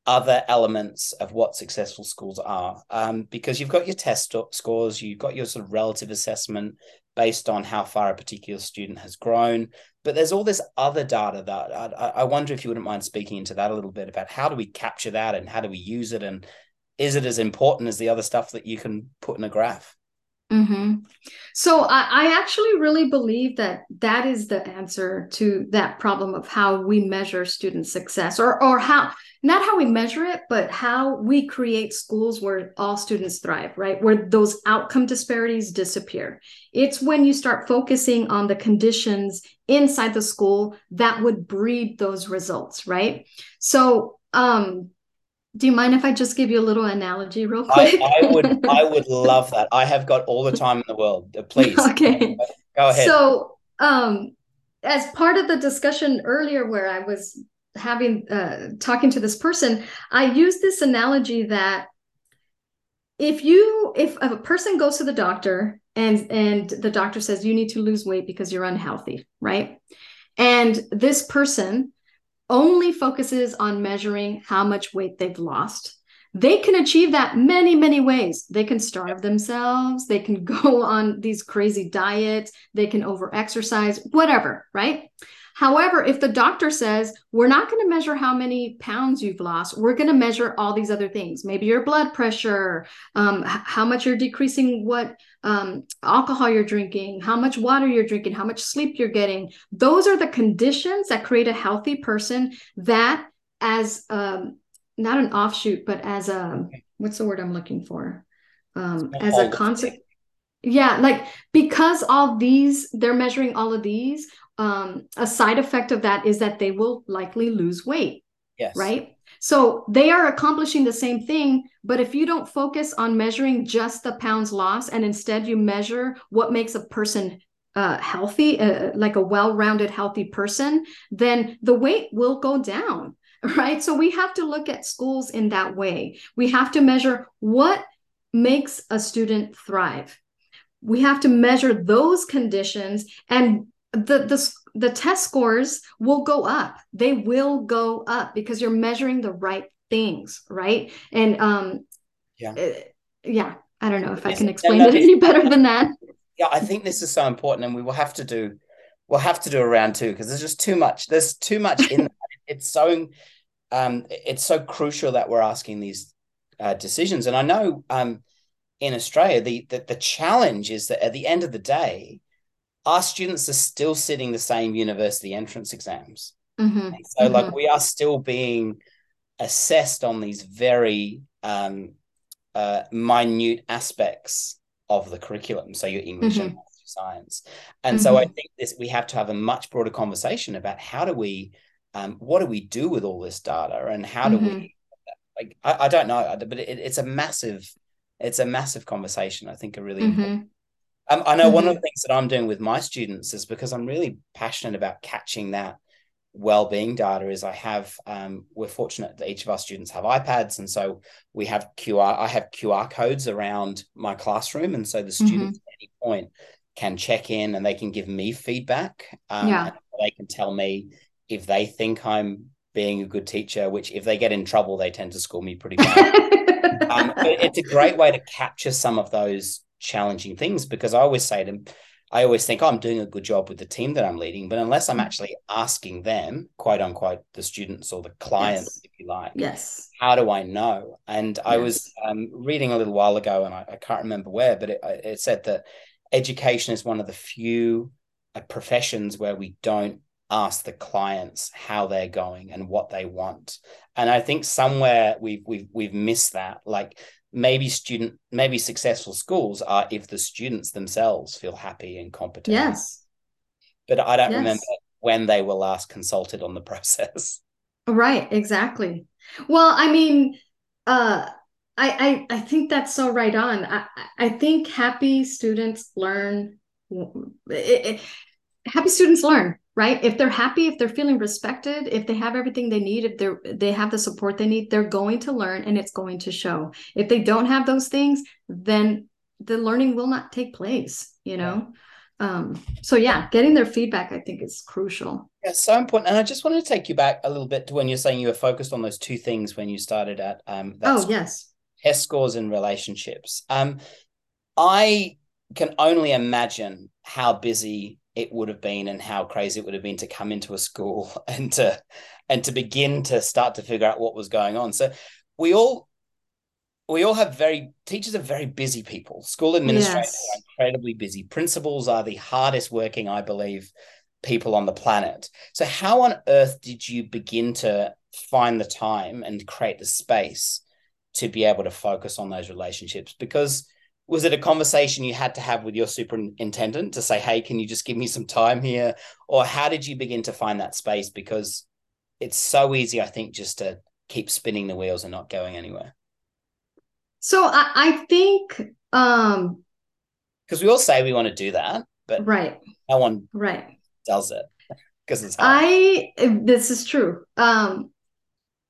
B: other elements of what successful schools are um, because you've got your test scores you've got your sort of relative assessment based on how far a particular student has grown but there's all this other data that I, I wonder if you wouldn't mind speaking into that a little bit about how do we capture that and how do we use it and is it as important as the other stuff that you can put in a graph
A: Mm-hmm. So I, I, actually really believe that that is the answer to that problem of how we measure student success, or or how not how we measure it, but how we create schools where all students thrive, right? Where those outcome disparities disappear. It's when you start focusing on the conditions inside the school that would breed those results, right? So um do you mind if I just give you a little analogy real quick?
B: I, I would I would love that. I have got all the time in the world. Uh, please.
A: Okay.
B: Go ahead.
A: So um as part of the discussion earlier where I was having uh talking to this person, I used this analogy that if you if a person goes to the doctor and and the doctor says you need to lose weight because you're unhealthy, right? And this person only focuses on measuring how much weight they've lost, they can achieve that many, many ways. They can starve themselves, they can go on these crazy diets, they can over exercise, whatever, right? However, if the doctor says, we're not going to measure how many pounds you've lost, we're going to measure all these other things, maybe your blood pressure, um, how much you're decreasing what um, alcohol you're drinking, how much water you're drinking, how much sleep you're getting. Those are the conditions that create a healthy person that, as um, not an offshoot, but as a what's the word I'm looking for? Um, as a concept. Yeah, like because all these, they're measuring all of these, um, a side effect of that is that they will likely lose weight.
B: Yes.
A: Right. So they are accomplishing the same thing. But if you don't focus on measuring just the pounds lost and instead you measure what makes a person uh, healthy, uh, like a well rounded, healthy person, then the weight will go down. Right. So we have to look at schools in that way. We have to measure what makes a student thrive. We have to measure those conditions and the the the test scores will go up. They will go up because you're measuring the right things, right? And um yeah. Uh, yeah, I don't know if I can explain it any better than that.
B: Yeah, I think this is so important and we will have to do we'll have to do a round two because there's just too much there's too much in it's so um it's so crucial that we're asking these uh, decisions and I know um in Australia the, the the challenge is that at the end of the day our students are still sitting the same university entrance exams. Mm-hmm. so, mm-hmm. like, we are still being assessed on these very um, uh, minute aspects of the curriculum. So, your English mm-hmm. and science. And so, I mm-hmm. think this we have to have a much broader conversation about how do we, um, what do we do with all this data, and how do we, mm-hmm. like, I, I don't know, but it, it's a massive, it's a massive conversation. I think a really
A: mm-hmm.
B: important um, I know mm-hmm. one of mm-hmm. the things that I'm doing with my students is because I'm really passionate about catching that well-being data is I have um, we're fortunate that each of our students have iPads and so we have QR I have QR codes around my classroom and so the mm-hmm. students mm-hmm. at any point can check in and they can give me feedback
A: um, yeah.
B: they can tell me if they think I'm being a good teacher which if they get in trouble they tend to school me pretty bad um, it's a great way to capture some of those challenging things because I always say to them, I always think oh, I'm doing a good job with the team that I'm leading, but unless I'm mm. actually asking them, quote unquote, the students or the clients, yes. if you like,
A: yes,
B: how do I know? And yes. I was um, reading a little while ago, and I, I can't remember where, but it, it, said that education is one of the few uh, professions where we don't ask the clients how they're going and what they want. And I think somewhere we've we've we've missed that. Like maybe student maybe successful schools are if the students themselves feel happy and competent
A: yes
B: but i don't yes. remember when they were last consulted on the process
A: right exactly well i mean uh I, I I think that's so right on. I I think happy students learn. It, it, happy students learn, right? If they're happy, if they're feeling respected, if they have everything they need, if they're they have the support they need, they're going to learn, and it's going to show. If they don't have those things, then the learning will not take place. You know. Um, so yeah, getting their feedback, I think, is crucial.
B: Yeah, so important. And I just want to take you back a little bit to when you're saying you were focused on those two things when you started at um.
A: oh yes
B: test scores and relationships. Um, I can only imagine how busy it would have been and how crazy it would have been to come into a school and to and to begin to start to figure out what was going on. So we all we all have very teachers are very busy people. School administrators yes. are incredibly busy. Principals are the hardest working, I believe, people on the planet. So how on earth did you begin to find the time and create the space to be able to focus on those relationships because was it a conversation you had to have with your superintendent to say hey can you just give me some time here? Or how did you begin to find that space? Because it's so easy i think just to keep spinning the wheels and not going anywhere.
A: So i, I think um
B: because we all say we want to do that but
A: right.
B: no one
A: right.
B: does it because it's
A: hard. i this is true. Um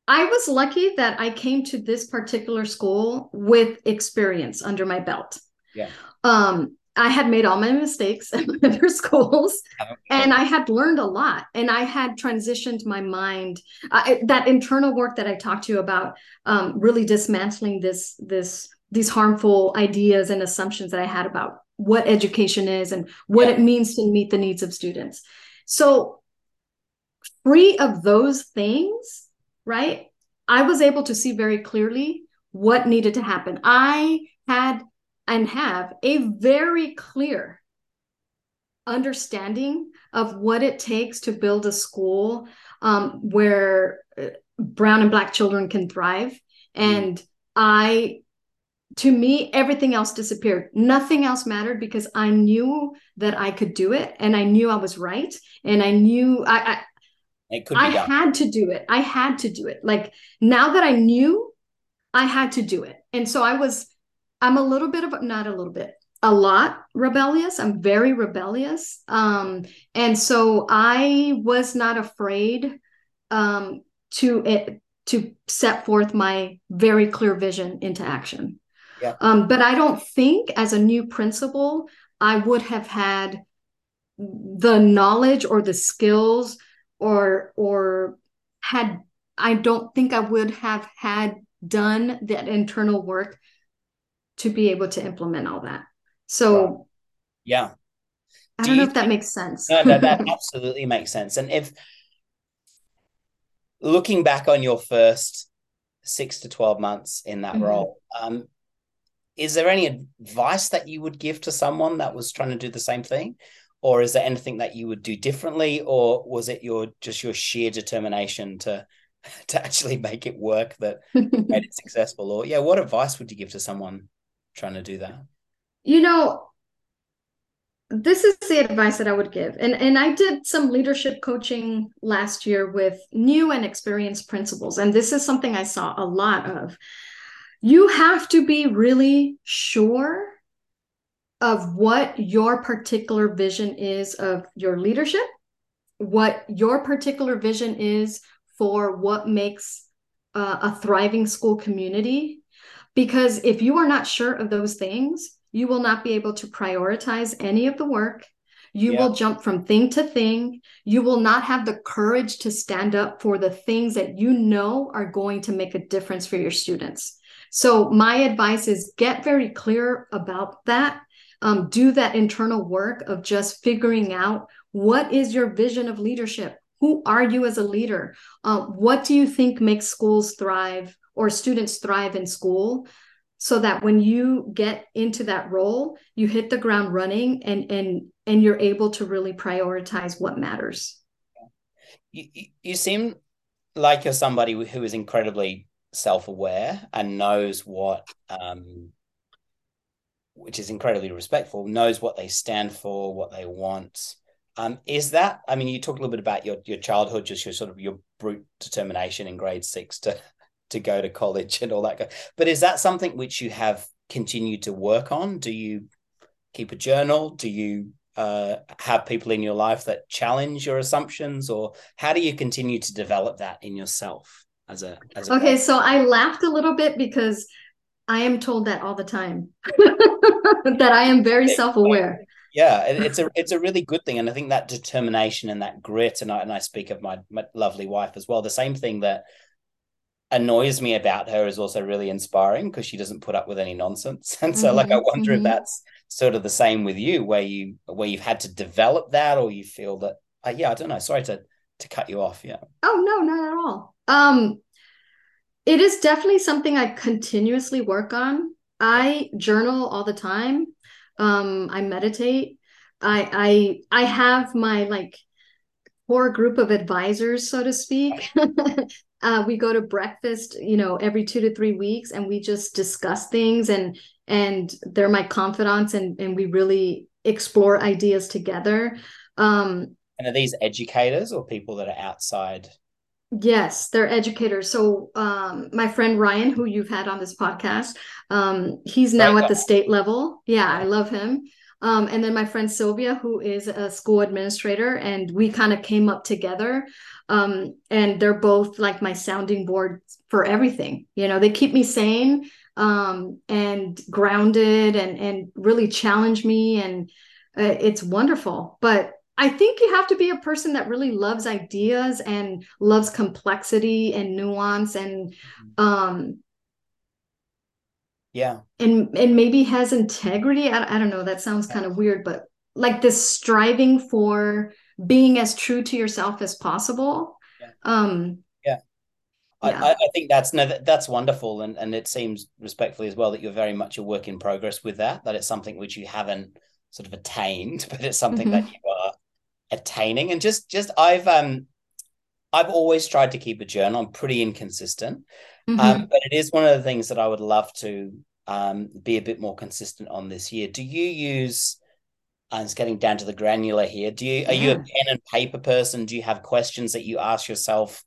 A: I was lucky that I came to this particular school with experience under my belt.
B: Yeah.
A: Um, I had made all my mistakes at other schools, and I had learned a lot. And I had transitioned my mind. Uh, that internal work that I talked to you about, um, really dismantling this this these harmful ideas and assumptions that I had about what education is and what yeah. it means to meet the needs of students. So, free of those things, right? I was able to see very clearly what needed to happen. I had and have a very clear understanding of what it takes to build a school um, where uh, brown and black children can thrive. And mm. I, to me, everything else disappeared. Nothing else mattered because I knew that I could do it and I knew I was right. And I knew I, I
B: it could
A: I done. had to do it. I had to do it. Like now that I knew, I had to do it. And so I was, I'm a little bit of, not a little bit, a lot rebellious. I'm very rebellious. Um, and so I was not afraid um, to it, to set forth my very clear vision into action.
B: Yeah.
A: Um, but I don't think as a new principal, I would have had the knowledge or the skills or or had I don't think I would have had done that internal work to be able to implement all that. So
B: yeah.
A: I Do don't know if that makes sense.
B: no, no, that absolutely makes sense. And if looking back on your first six to 12 months in that mm-hmm. role, um, is there any advice that you would give to someone that was trying to do the same thing? Or is there anything that you would do differently or was it your just your sheer determination to to actually make it work that made it successful? Or yeah what advice would you give to someone trying to do that?
A: You know this is the advice that i would give. And and i did some leadership coaching last year with new and experienced principals and this is something i saw a lot of. You have to be really sure of what your particular vision is of your leadership, what your particular vision is for what makes uh, a thriving school community. Because if you are not sure of those things, you will not be able to prioritize any of the work. You yeah. will jump from thing to thing. You will not have the courage to stand up for the things that you know are going to make a difference for your students. So, my advice is get very clear about that um, do that internal work of just figuring out what is your vision of leadership? Who are you as a leader? Uh, what do you think makes schools thrive or students thrive in school? So that when you get into that role you hit the ground running and and and you're able to really prioritize what matters.
B: You, you seem like you're somebody who is incredibly self-aware and knows what um, which is incredibly respectful, knows what they stand for, what they want. Um, is that? I mean, you talked a little bit about your your childhood, just your sort of your brute determination in grade six to to go to college and all that. But is that something which you have continued to work on? Do you keep a journal? Do you uh, have people in your life that challenge your assumptions, or how do you continue to develop that in yourself as a? As a
A: okay, so I laughed a little bit because I am told that all the time that I am very self-aware.
B: Yeah, it's a it's a really good thing, and I think that determination and that grit, and I and I speak of my, my lovely wife as well. The same thing that annoys me about her is also really inspiring because she doesn't put up with any nonsense, and so mm-hmm, like I wonder mm-hmm. if that's sort of the same with you, where you where you've had to develop that, or you feel that uh, yeah, I don't know. Sorry to to cut you off. Yeah.
A: Oh no, not at all. Um, it is definitely something I continuously work on. I journal all the time. Um, I meditate. I I I have my like core group of advisors, so to speak. uh, we go to breakfast, you know, every two to three weeks, and we just discuss things, and and they're my confidants, and and we really explore ideas together. Um,
B: and are these educators or people that are outside
A: Yes, they're educators. So um, my friend Ryan, who you've had on this podcast, um, he's now right. at the state level. Yeah, I love him. Um, and then my friend Sylvia, who is a school administrator, and we kind of came up together. Um, and they're both like my sounding board for everything. You know, they keep me sane um, and grounded, and and really challenge me, and uh, it's wonderful. But I think you have to be a person that really loves ideas and loves complexity and nuance and mm-hmm. um
B: yeah
A: and and maybe has integrity I, I don't know that sounds kind of weird but like this striving for being as true to yourself as possible
B: yeah.
A: um
B: yeah, yeah. I, I think that's no that's wonderful and and it seems respectfully as well that you're very much a work in progress with that that it's something which you haven't sort of attained but it's something mm-hmm. that you are attaining. And just just i've um i've always tried to keep a journal. I'm pretty inconsistent. Mm-hmm. um but it is one of the things that i would love to um be a bit more consistent on this year. Do you use uh, it's getting down to the granular here. Do you are yeah. you a pen and paper person? Do you have questions that you ask yourself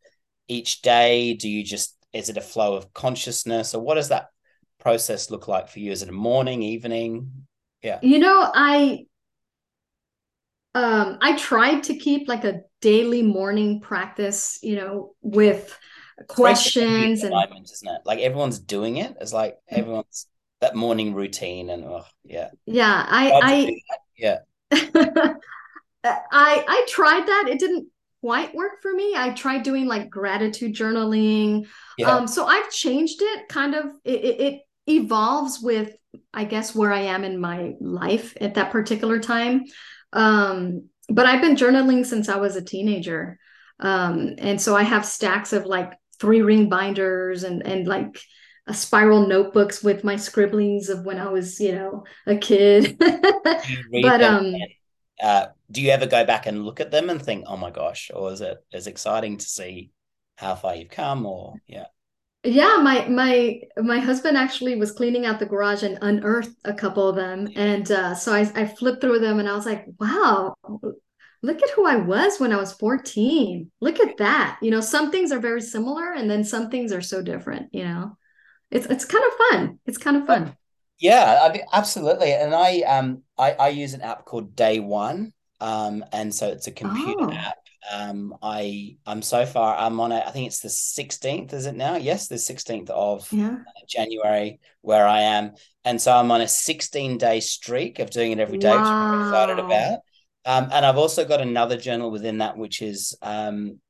B: each day? Do you just is it a flow of consciousness? Or what does that process look like for you? Is it a morning evening? Yeah.
A: You know i um, I tried to keep like a daily morning practice, you know, with questions and
B: isn't it? Like everyone's doing it. It's like everyone's that morning routine and oh yeah.
A: Yeah, I I
B: yeah.
A: I I tried that. It didn't quite work for me. I tried doing like gratitude journaling. Yeah. Um, so I've changed it kind of it, it, it evolves with I guess where I am in my life at that particular time. Um, but I've been journaling since I was a teenager. Um, and so I have stacks of like three ring binders and and like a spiral notebooks with my scribblings of when I was, you know, a kid. but um
B: uh, do you ever go back and look at them and think, oh my gosh, or is it as exciting to see how far you've come or yeah?
A: Yeah my my my husband actually was cleaning out the garage and unearthed a couple of them. And uh, so I, I flipped through them and i was like wow look at who i was when i was 14 look at that. You know some things are very similar and then some things are so different you know? It's it's kind of fun. It's kind of fun.
B: Yeah I mean, absolutely. And i um I, I use an app called day one um and so it's a computer oh. app um, I I'm so far I'm on it. I think it's the 16th, is it now? Yes, the 16th of
A: yeah.
B: January where I am, and so I'm on a 16 day streak of doing it every day, wow. which I'm excited about. Um, and I've also got another journal within that, which is um,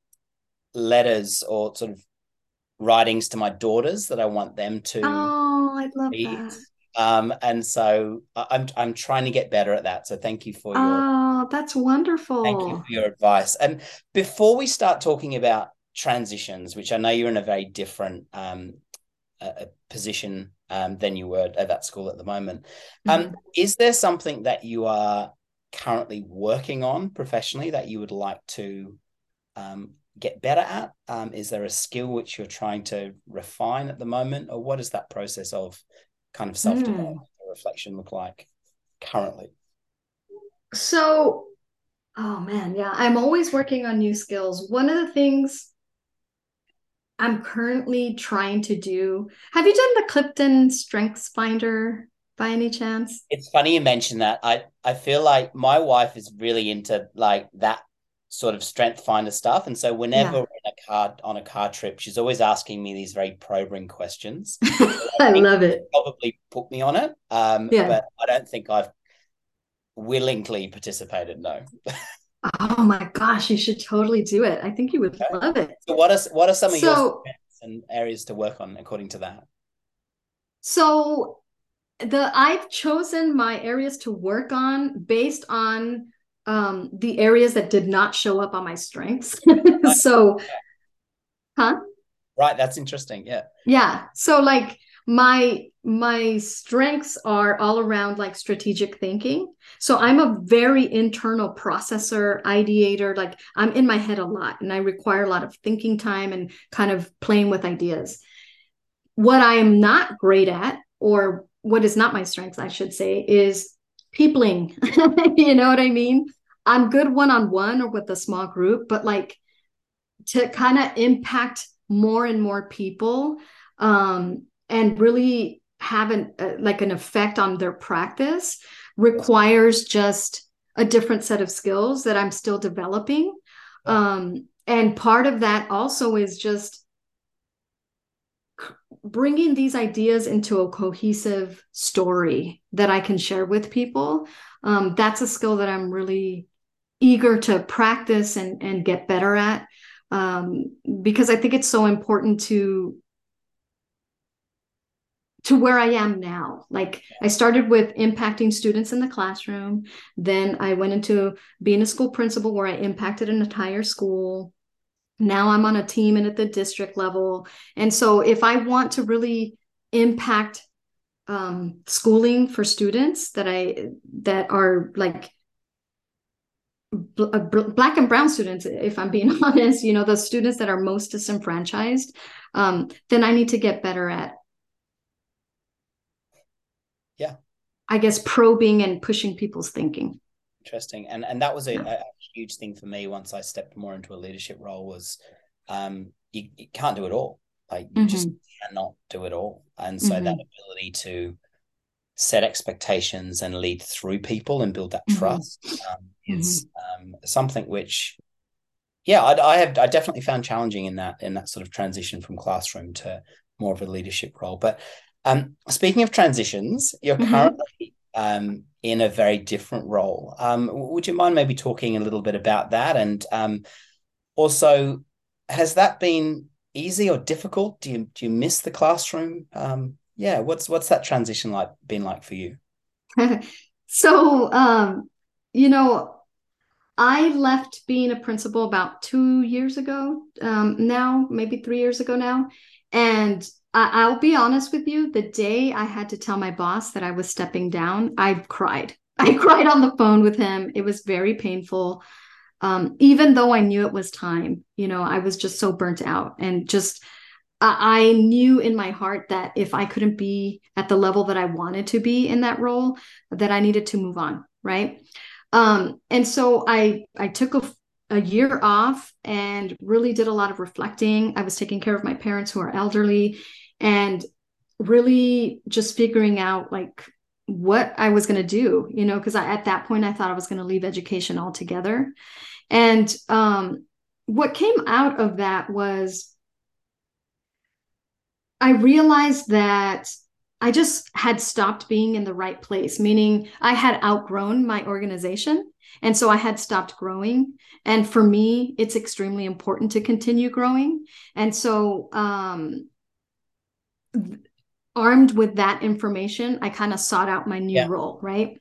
B: letters or sort of writings to my daughters that I want them to.
A: Oh, I love read. that.
B: Um, and so I'm I'm trying to get better at that. So thank you for your
A: Oh, that's wonderful.
B: Thank you for your advice. And before we start talking about transitions, which I know you're in a very different um, uh, position um, than you were at that school at the moment, um, mm-hmm. is there something that you are currently working on professionally that you would like to um, get better at? Um, is there a skill which you're trying to refine at the moment, or what is that process of kind of self development mm. reflection look like currently?
A: So, oh man, yeah, I'm always working on new skills. One of the things I'm currently trying to do. Have you done the Clifton Strengths Finder by any chance?
B: It's funny you mention that. I I feel like my wife is really into like that sort of strength finder stuff, and so whenever yeah. we're in a car on a car trip, she's always asking me these very probing questions.
A: I, I love it.
B: Probably put me on it. Um, yeah. but I don't think I've willingly participated. No.
A: Oh my gosh, you should totally do it. I think you would okay. love it.
B: So what are what are some of so, your and areas to work on according to that?
A: So the I've chosen my areas to work on based on um the areas that did not show up on my strengths. so huh?
B: Right, that's interesting. Yeah.
A: Yeah. So like my my strengths are all around like strategic thinking. So i'm a very internal processor ideator like i'm in my head a lot and i require a lot of thinking time and kind of playing with ideas. What i am not great at or what is not my strength i should say is peopling. You know what i mean? I'm good one-on-one or with a small group but like to kind of impact more and more people um and really have an uh, like an effect on their practice requires just a different set of skills that I'm still developing. Um, and part of that also is just bringing these ideas into a cohesive story that I can share with people. Um, that's a skill that I'm really eager to practice and, and get better at um, because I think it's so important to to where I am now. Like I started with impacting students in the classroom. Then I went into being a school principal where I impacted an entire school. Now I'm on a team and at the district level. And so if I want to really impact um, schooling for students that I that are like uh, black and brown students if i'm being honest you know the students that are most disenfranchised um, then i need to get better at
B: yeah
A: i guess probing and pushing people's thinking
B: interesting and and that was a, yeah. a huge thing for me once i stepped more into a leadership role was um you, you can't do it all like you mm-hmm. just cannot do it all and so mm-hmm. that ability to set expectations and lead through people and build that mm-hmm. trust um, is mm-hmm. um, something which yeah I, I, have i definitely found challenging in that in that sort of transition from classroom to more of a leadership role but um, speaking of transitions, you're mm-hmm. currently um, in a very different role. Um, would you mind maybe talking a little bit about that? And um, also, has that been easy or difficult? Do you do you miss the classroom? Um, yeah, what's what's that transition like been like for you?
A: so, um, you know, I left being a principal about two years ago. now, maybe three years ago now, and I- will be honest with you. The day I had to tell my boss that I was stepping down, I cried. I cried on the phone with him. It was very painful. Um, even though I knew it was time, you know, I was just so burnt out and just I knew in my heart that if I couldn't be at the level that I wanted to be in that role, that I needed to move on, right? Um, and so I I took a, a year off and really did a lot of reflecting. I was taking care of my parents who are elderly, and really just figuring out like what I was going to do, you know, because at that point I thought I was going to leave education altogether. And um, what came out of that was I realized that I just had stopped being in the right place, meaning I had outgrown my organization. And so I had stopped growing. And for me, it's extremely important to continue growing. And so um, armed with that information, I kind of sought out my new yeah. role, right?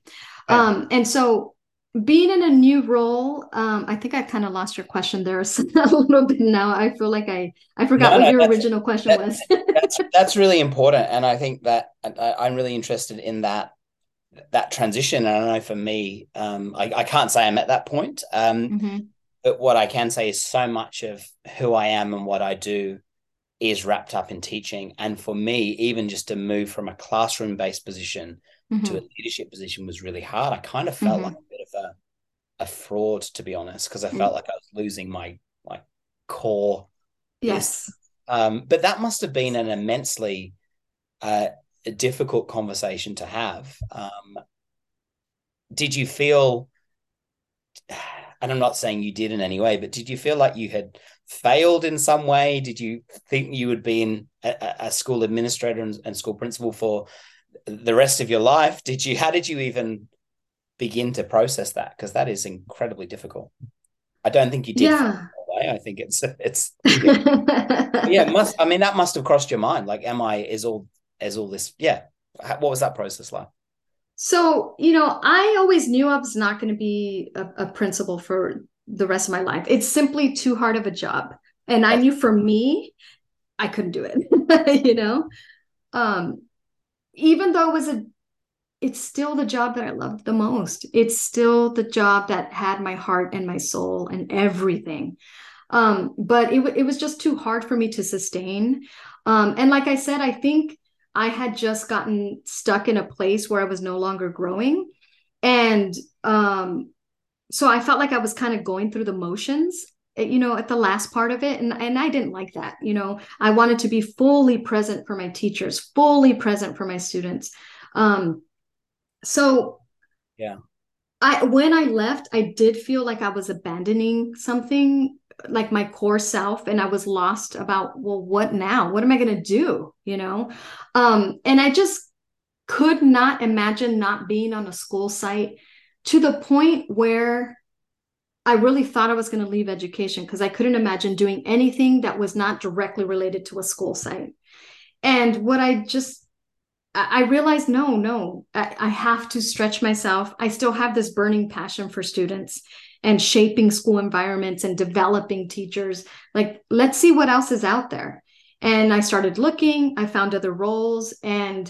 A: right? Um, and so being in a new role, um, I think I kind of lost your question there a little bit now. I feel like I I forgot no, what your original question that, was.
B: that's that's really important, and I think that I, am really interested in that that transition. And i don't know for me, um, I, I can't say I'm at that point, um, mm-hmm. but what I can say is so much of who I am and what I do is wrapped up in teaching. And for me, even just to move from a classroom based position mm-hmm. to a leadership position was really hard. I kind of felt mm-hmm. like a bit of a, a fraud, to be honest, because I mm-hmm. felt like I was losing my my core
A: yes
B: Um, but that must have been an immensely uh, difficult conversation to have. Um, did you feel, and I'm not saying you did in any way, but did you feel like you had failed in some way? Did you think you would be in a, a school administrator and, and, school principal for the rest of your life? Did you? How did you even begin to process that? Because that is incredibly difficult. I don't think you did.
A: Yeah.
B: I think it's it's yeah, yeah must I mean that must have crossed your mind like am I is all is all this yeah what was that process like
A: so you know I always knew I was not going to be a, a principal for the rest of my life it's simply too hard of a job and I knew for me I couldn't do it you know um even though it was a it's still the job that I loved the most. It's still the job that had my heart and my soul and everything. Um, but it, it was just too hard for me to sustain. Um, and like I said, I think I had just gotten stuck in a place where I was no longer growing. And um, so I felt like I was kind of going through the motions eh, you know at the last part of it and and I didn't like that you know. I wanted to be fully present for my teachers fully present for my students. Um so
B: yeah.
A: I when I left I did feel like I was abandoning something like my core self and i was lost about well what now? What am i going to do you know? Um and i just could not imagine not being on a school site to the point where i really thought i was going to leave education because i couldn't imagine doing anything that was not directly related to a school site and what i just I realized no, no, I, have to stretch myself. I still have this burning passion for students and shaping school environments and developing teachers. Like, let's see what else is out there. And I started looking, I found other roles, and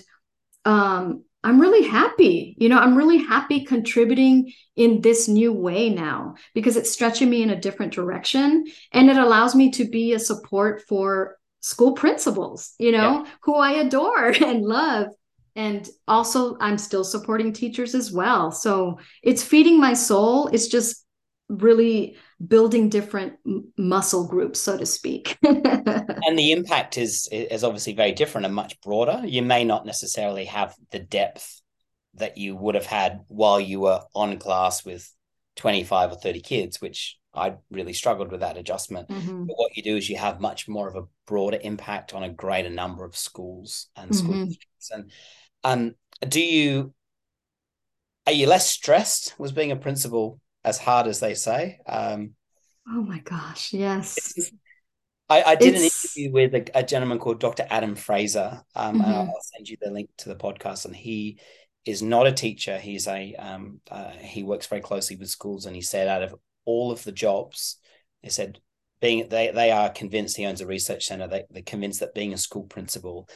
A: um, I'm really happy. You know, I'm really happy contributing in this new way now because it's stretching me in a different direction and it allows me to be a support for school principals, you know, yeah. who I adore and love. And also, I'm still supporting teachers as well. So it's feeding my soul. It's just really building different muscle groups so to speak
B: and the impact is is obviously very different and much broader you may not necessarily have the depth that you would have had while you were on class with 25 or 30 kids which i really struggled with that adjustment mm-hmm. but what you do is you have much more of a broader impact on a greater number of schools and mm-hmm. school districts and um do you are you less stressed was being a principal as hard as they say. Um,
A: oh my gosh, yes.
B: I, I did it's... an interview with a, a, gentleman called Dr. Adam Fraser, um, mm-hmm. and I'll send you the link to the podcast. And he is not a teacher; he's a um, uh, he works very closely with schools. And he said, out of all of the jobs, he said being they they are convinced he owns a research center. They, they're convinced that being a school principal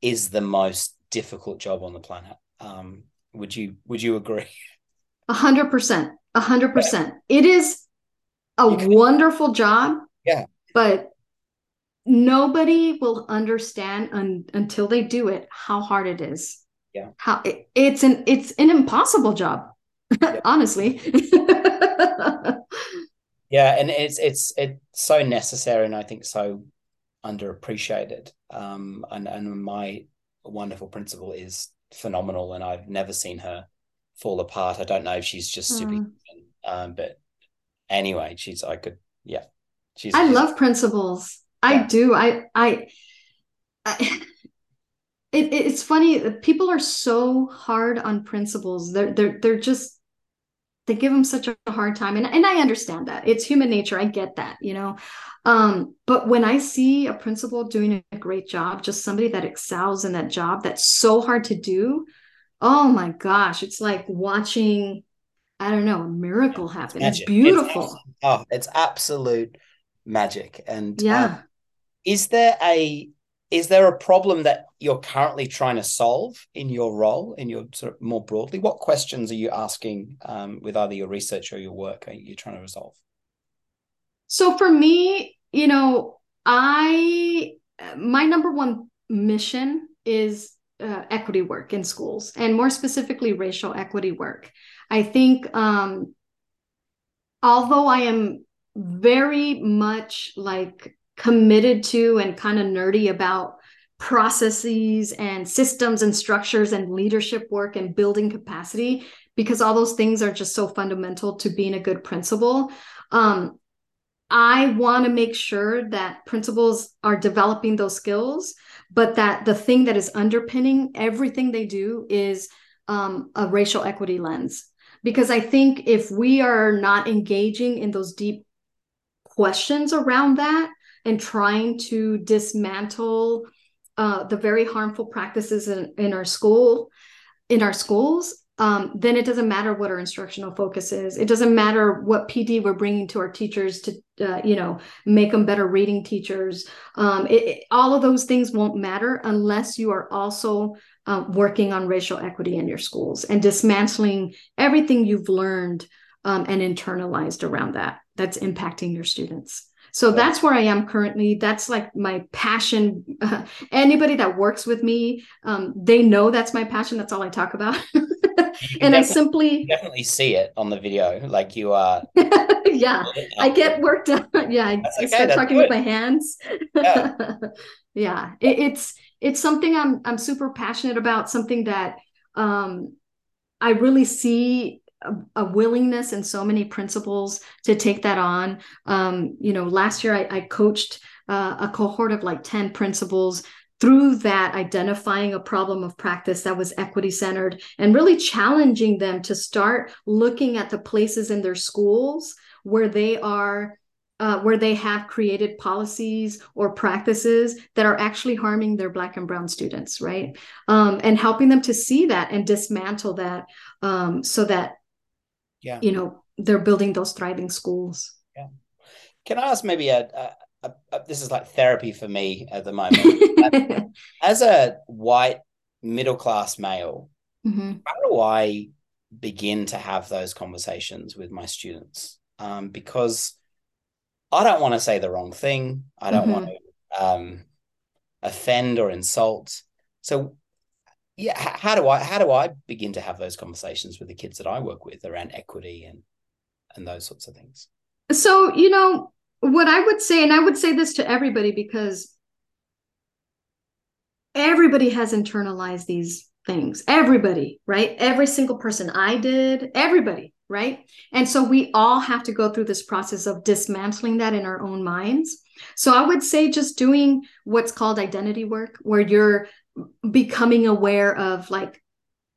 B: is the most difficult job on the planet. Um, would you would you agree?
A: A hundred percent. A hundred percent. It is a wonderful job.
B: Yeah.
A: But nobody will understand un- until they do it how hard it is.
B: Yeah.
A: How it, it's an it's an impossible job. Yeah. honestly.
B: yeah, and it's it's it's so necessary and I think so underappreciated. Um and and my wonderful principal is phenomenal and I've never seen her fall apart. I don't know if she's just super, mm. um, but anyway, she's I could yeah. She's.
A: I love principals. Yeah. I do. I I. I it, it's funny. People are so hard on principals. They're they're they're just they give them such a hard time, and and I understand that it's human nature. I get that, you know. Um, but when I see a principal doing a great job, just somebody that excels in that job that's so hard to do, oh my gosh, it's like watching, I don't know, a miracle happen. It's, it's beautiful. It's,
B: oh, it's absolute magic. And
A: yeah. Um,
B: is there a is there a problem that you're currently trying to solve in your role in your sort of more broadly what questions are you asking um, with either your research or your work are you trying to resolve
A: so for me you know i my number one mission is uh, equity work in schools and more specifically racial equity work. I think um, although I am very much like committed to and kind of nerdy about processes and systems and structures and leadership work and building capacity because all those things are just so fundamental to being a good principal. Um, I want to make sure that principals are developing those skills, but that the thing that is underpinning everything they do is um, a racial equity lens. Because I think if we are not engaging in those deep questions around that and trying to dismantle uh, the very harmful practices in, in our school, in our schools, um, then it doesn't matter what our instructional focus is. It doesn't matter what PD we're bringing to our teachers to, uh, you know, make them better reading teachers. Um, it, it, all of those things won't matter unless you are also uh, working on racial equity in your schools and dismantling everything you've learned um, and internalized around that that's impacting your students. So that's where I am currently. That's like my passion. Uh, anybody that works with me, um, they know that's my passion. That's all I talk about. and I simply
B: definitely see it on the video. Like you are.
A: yeah, I get worked up. yeah, I, okay, I start talking good. with my hands. Yeah, yeah. It, it's it's something I'm I'm super passionate about. Something that um, I really see a, willingness and so many principals to take that on. Um, you know, last year I, I coached uh, a cohort of like 10 principals through that identifying a problem of practice that was equity centered and really challenging them to start looking at the places in their schools where they are uh, where they have created policies or practices that are actually harming their black and brown students right um, and helping them to see that and dismantle that um, so that yeah. you know they're building those thriving schools.
B: Yeah. Can i ask maybe a, a, this is like therapy for me at the moment. As a white middle class male mm-hmm. how do i begin to have those conversations with my students? Um, because i don't want to say the wrong thing. I don't mm-hmm. want to um, offend or insult. So yeah how do i how do i begin to have those conversations with the kids that i work with around equity and and those sorts of things?
A: So you know what i would say and i would say this to everybody because everybody has internalized these things. Everybody right? Every single person i did everybody right? And so we all have to go through this process of dismantling that in our own minds. So i would say just doing what's called identity work where you're becoming aware of like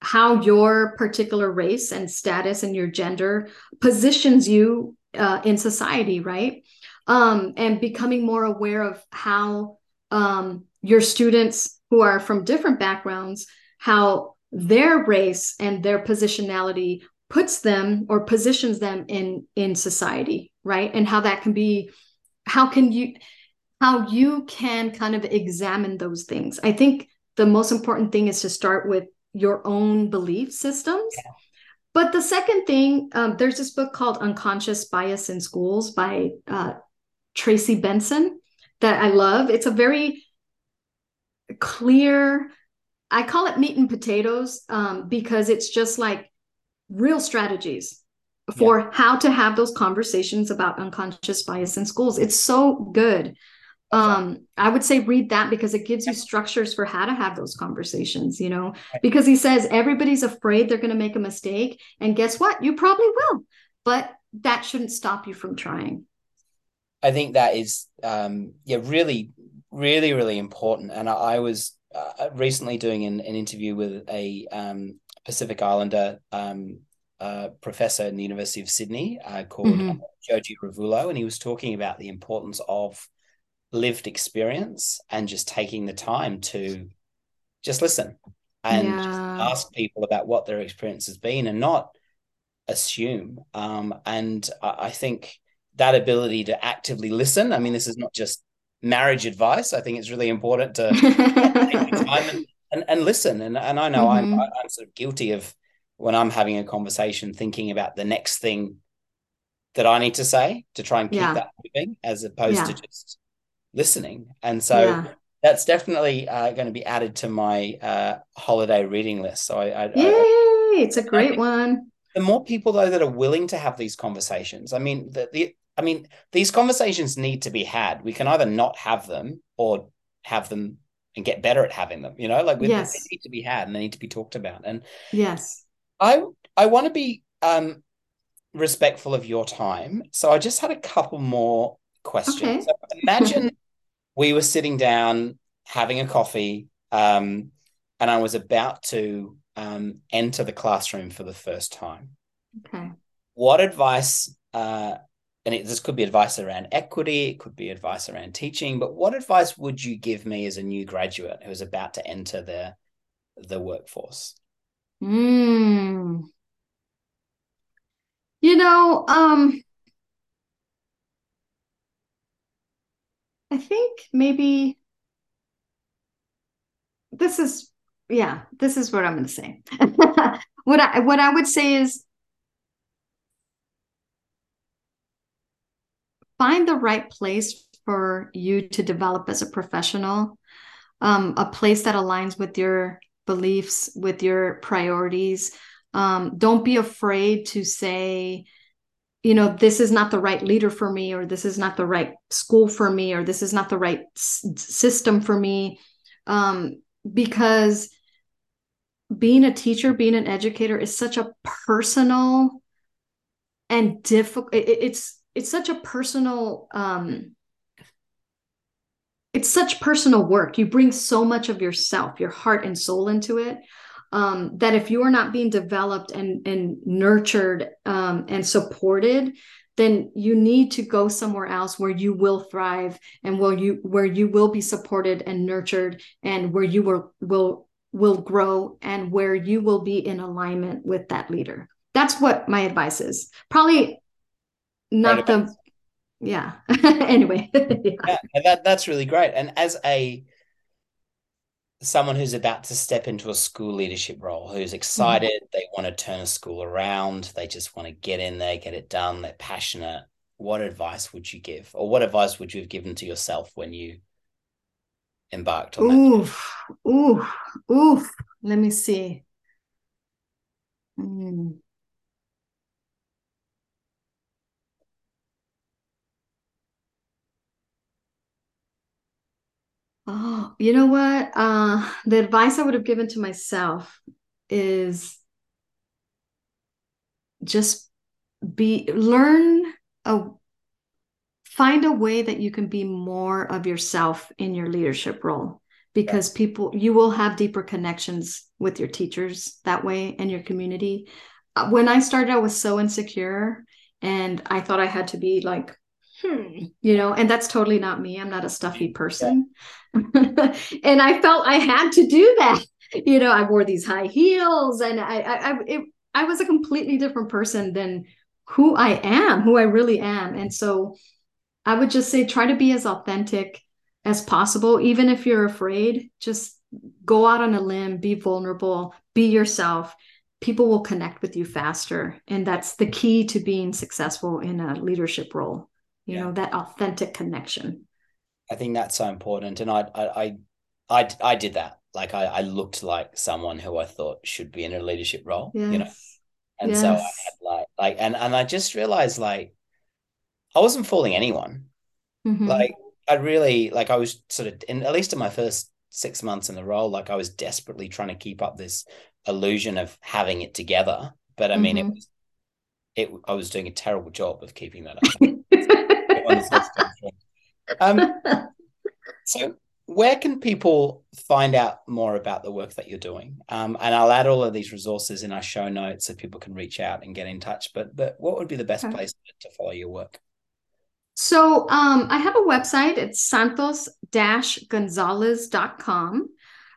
A: how your particular race and status and your gender positions you uh, in society, right? Um, and becoming more aware of how um, your students who are from different backgrounds, how their race and their positionality puts them or positions them in in society, right? And how that can be, how can you, how you can kind of examine those things. I think the most important thing is to start with your own belief systems. Yeah. But the second thing, um, there's this book called Unconscious Bias in Schools by uh, Tracey Benson that I love. It's a very clear, I call it meat and potatoes um, because it's just like real strategies for yeah. how to have those conversations about unconscious bias in schools. It's so good um i would say read that because it gives you structures for how to have those conversations you know? Because he says everybody's afraid they're going to make a mistake and guess what? You probably will but that shouldn't stop you from trying.
B: I think that is um yeah really really really important. And i, I was uh, recently doing an, an interview with a um pacific islander um uh, professor in the University of Sydney uh, called mm-hmm. Jioji Ravulo, and he was talking about the importance of lived experience and just taking the time to just listen and yeah. just ask people about what their experience has been and not assume. Um, and I, I think that ability to actively listen, I mean, this is not just marriage advice. I think it's really important to take time and, and, and, listen. And, and I know mm-hmm. I'm, I'm sort of guilty of when I'm having a conversation, thinking about the next thing that I need to say to try and keep yeah. that moving as opposed yeah. to just listening. And so yeah. that's definitely uh, going to be added to my uh, holiday reading list. So I, I
A: yay, I, it's a great one.
B: The more people though that are willing to have these conversations, I mean, the, the I mean, these conversations need to be had. We can either not have them or have them and get better at having them. You know, like yes. they need to be had and they need to be talked about. And
A: yes,
B: I I want to be um respectful of your time. So I just had a couple more questions. Okay. So imagine we were sitting down having a coffee, um, and I was about to um, enter the classroom for the first time.
A: Okay.
B: What advice uh, and it, this could be advice around equity, it could be advice around teaching, but what advice would you give me as a new graduate who's about to enter the the workforce?
A: Mm. You know, um, I think maybe this is yeah, this is what I'm going to say. what I what I would say is find the right place for you to develop as a professional, um, a place that aligns with your beliefs, with your priorities. Um, don't be afraid to say, you know, this is not the right leader for me, or this is not the right school for me, or this is not the right s- system for me. Um, because being a teacher, being an educator is such a personal and difficult, it, it's it's such a personal um it's such personal work you bring so much of yourself your heart and soul into it um, that if you are not being developed and and nurtured um, and supported then you need to go somewhere else where you will thrive and where you where you will be supported and nurtured and where you will will will grow and where you will be in alignment with that leader. That's what my advice is. Probably not the yeah. Anyway.
B: Yeah. yeah that that's really great. And as a someone who's about to step into a school leadership role who's mm-hmm. excited mm-hmm. they want to turn a school around they just want to get in there get it done they're passionate what advice would you give or what advice would you have given to yourself when you embarked on
A: oof, that oof oof let me see mm. Oh, you know what? Uh, the advice I would have given to myself is just be learn a find a way that you can be more of yourself in your leadership role because people you will have deeper connections with your teachers that way and your community. Uh, when I started, I was so insecure and I thought I had to be like hmm, you know, and that's totally not me. I'm not a stuffy person. and I felt I had to do that. You know, I wore these high heels and I, I, I, it, I was a completely different person than who I am, who I really am. And so I would just say try to be as authentic as possible, even if you're afraid, just go out on a limb, be vulnerable, be yourself. People will connect with you faster. And that's the key to being successful in a leadership role you yeah. know that authentic connection
B: i think that's so important and i i i i, did that like I, I looked like someone who i thought should be in a leadership role yes. you know and yes. so i had like like and and i just realized like i wasn't fooling anyone mm-hmm. like i really like i was sort of in at least in my first six months in the role like i was desperately trying to keep up this illusion of having it together but i mean mm-hmm. it was it i was doing a terrible job of keeping that up um, so, where can people find out more about the work that you're doing? Um, and I'll add all of these resources in our show notes so people can reach out and get in touch. But, but what would be the best okay. place to follow your work?
A: So um, I have a website. It's santos-gonzalez.com.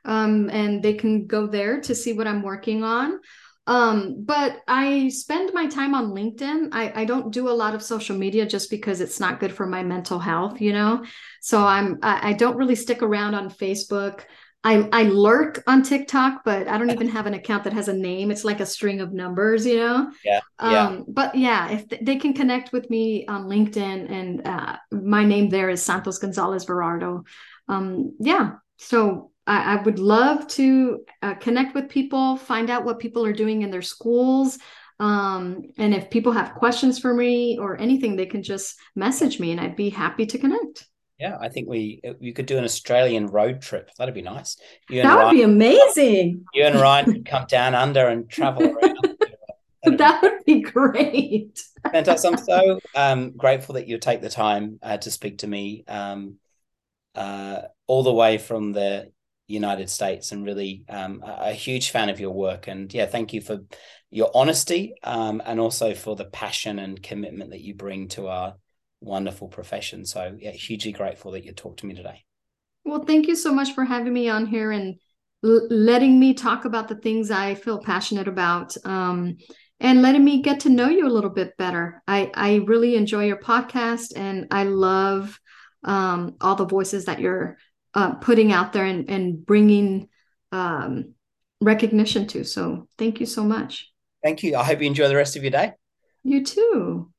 A: Um, and they can go there to see what I'm working on. Um, but I spend my time on LinkedIn. I, I don't do a lot of social media just because it's not good for my mental health, you know. So I'm I, I don't really stick around on Facebook. I, I lurk on TikTok, but I don't even have an account that has a name. It's like a string of numbers, you know?
B: Yeah. yeah. Um,
A: but yeah, if th- they can connect with me on LinkedIn and uh, my name there is Santos Gonzalez Verardo. Um, yeah. So I, I would love to uh, connect with people, find out what people are doing in their schools. Um, and if people have questions for me or anything, they can just message me and I'd be happy to connect.
B: Yeah, I think we we could do an Australian road trip. That'd be nice.
A: that would Ryan, be amazing.
B: You and Ryan could come down under and travel around.
A: that would be great.
B: Fantastic. I'm so um, grateful that you take the time uh, to speak to me um, uh, all the way from the United States and really um, a, huge fan of your work. And yeah, thank you for your honesty um, and also for the passion and commitment that you bring to our wonderful profession. So, yeah, hugely grateful that you talked to me today.
A: Well, thank you so much for having me on here and l- letting me talk about the things I feel passionate about. Um, and letting me get to know you a little bit better. I, I really enjoy your podcast and I love um, all the voices that you're uh, putting out there and, and bringing um, recognition to. So thank you so much.
B: Thank you. I hope you enjoy the rest of your day.
A: You too.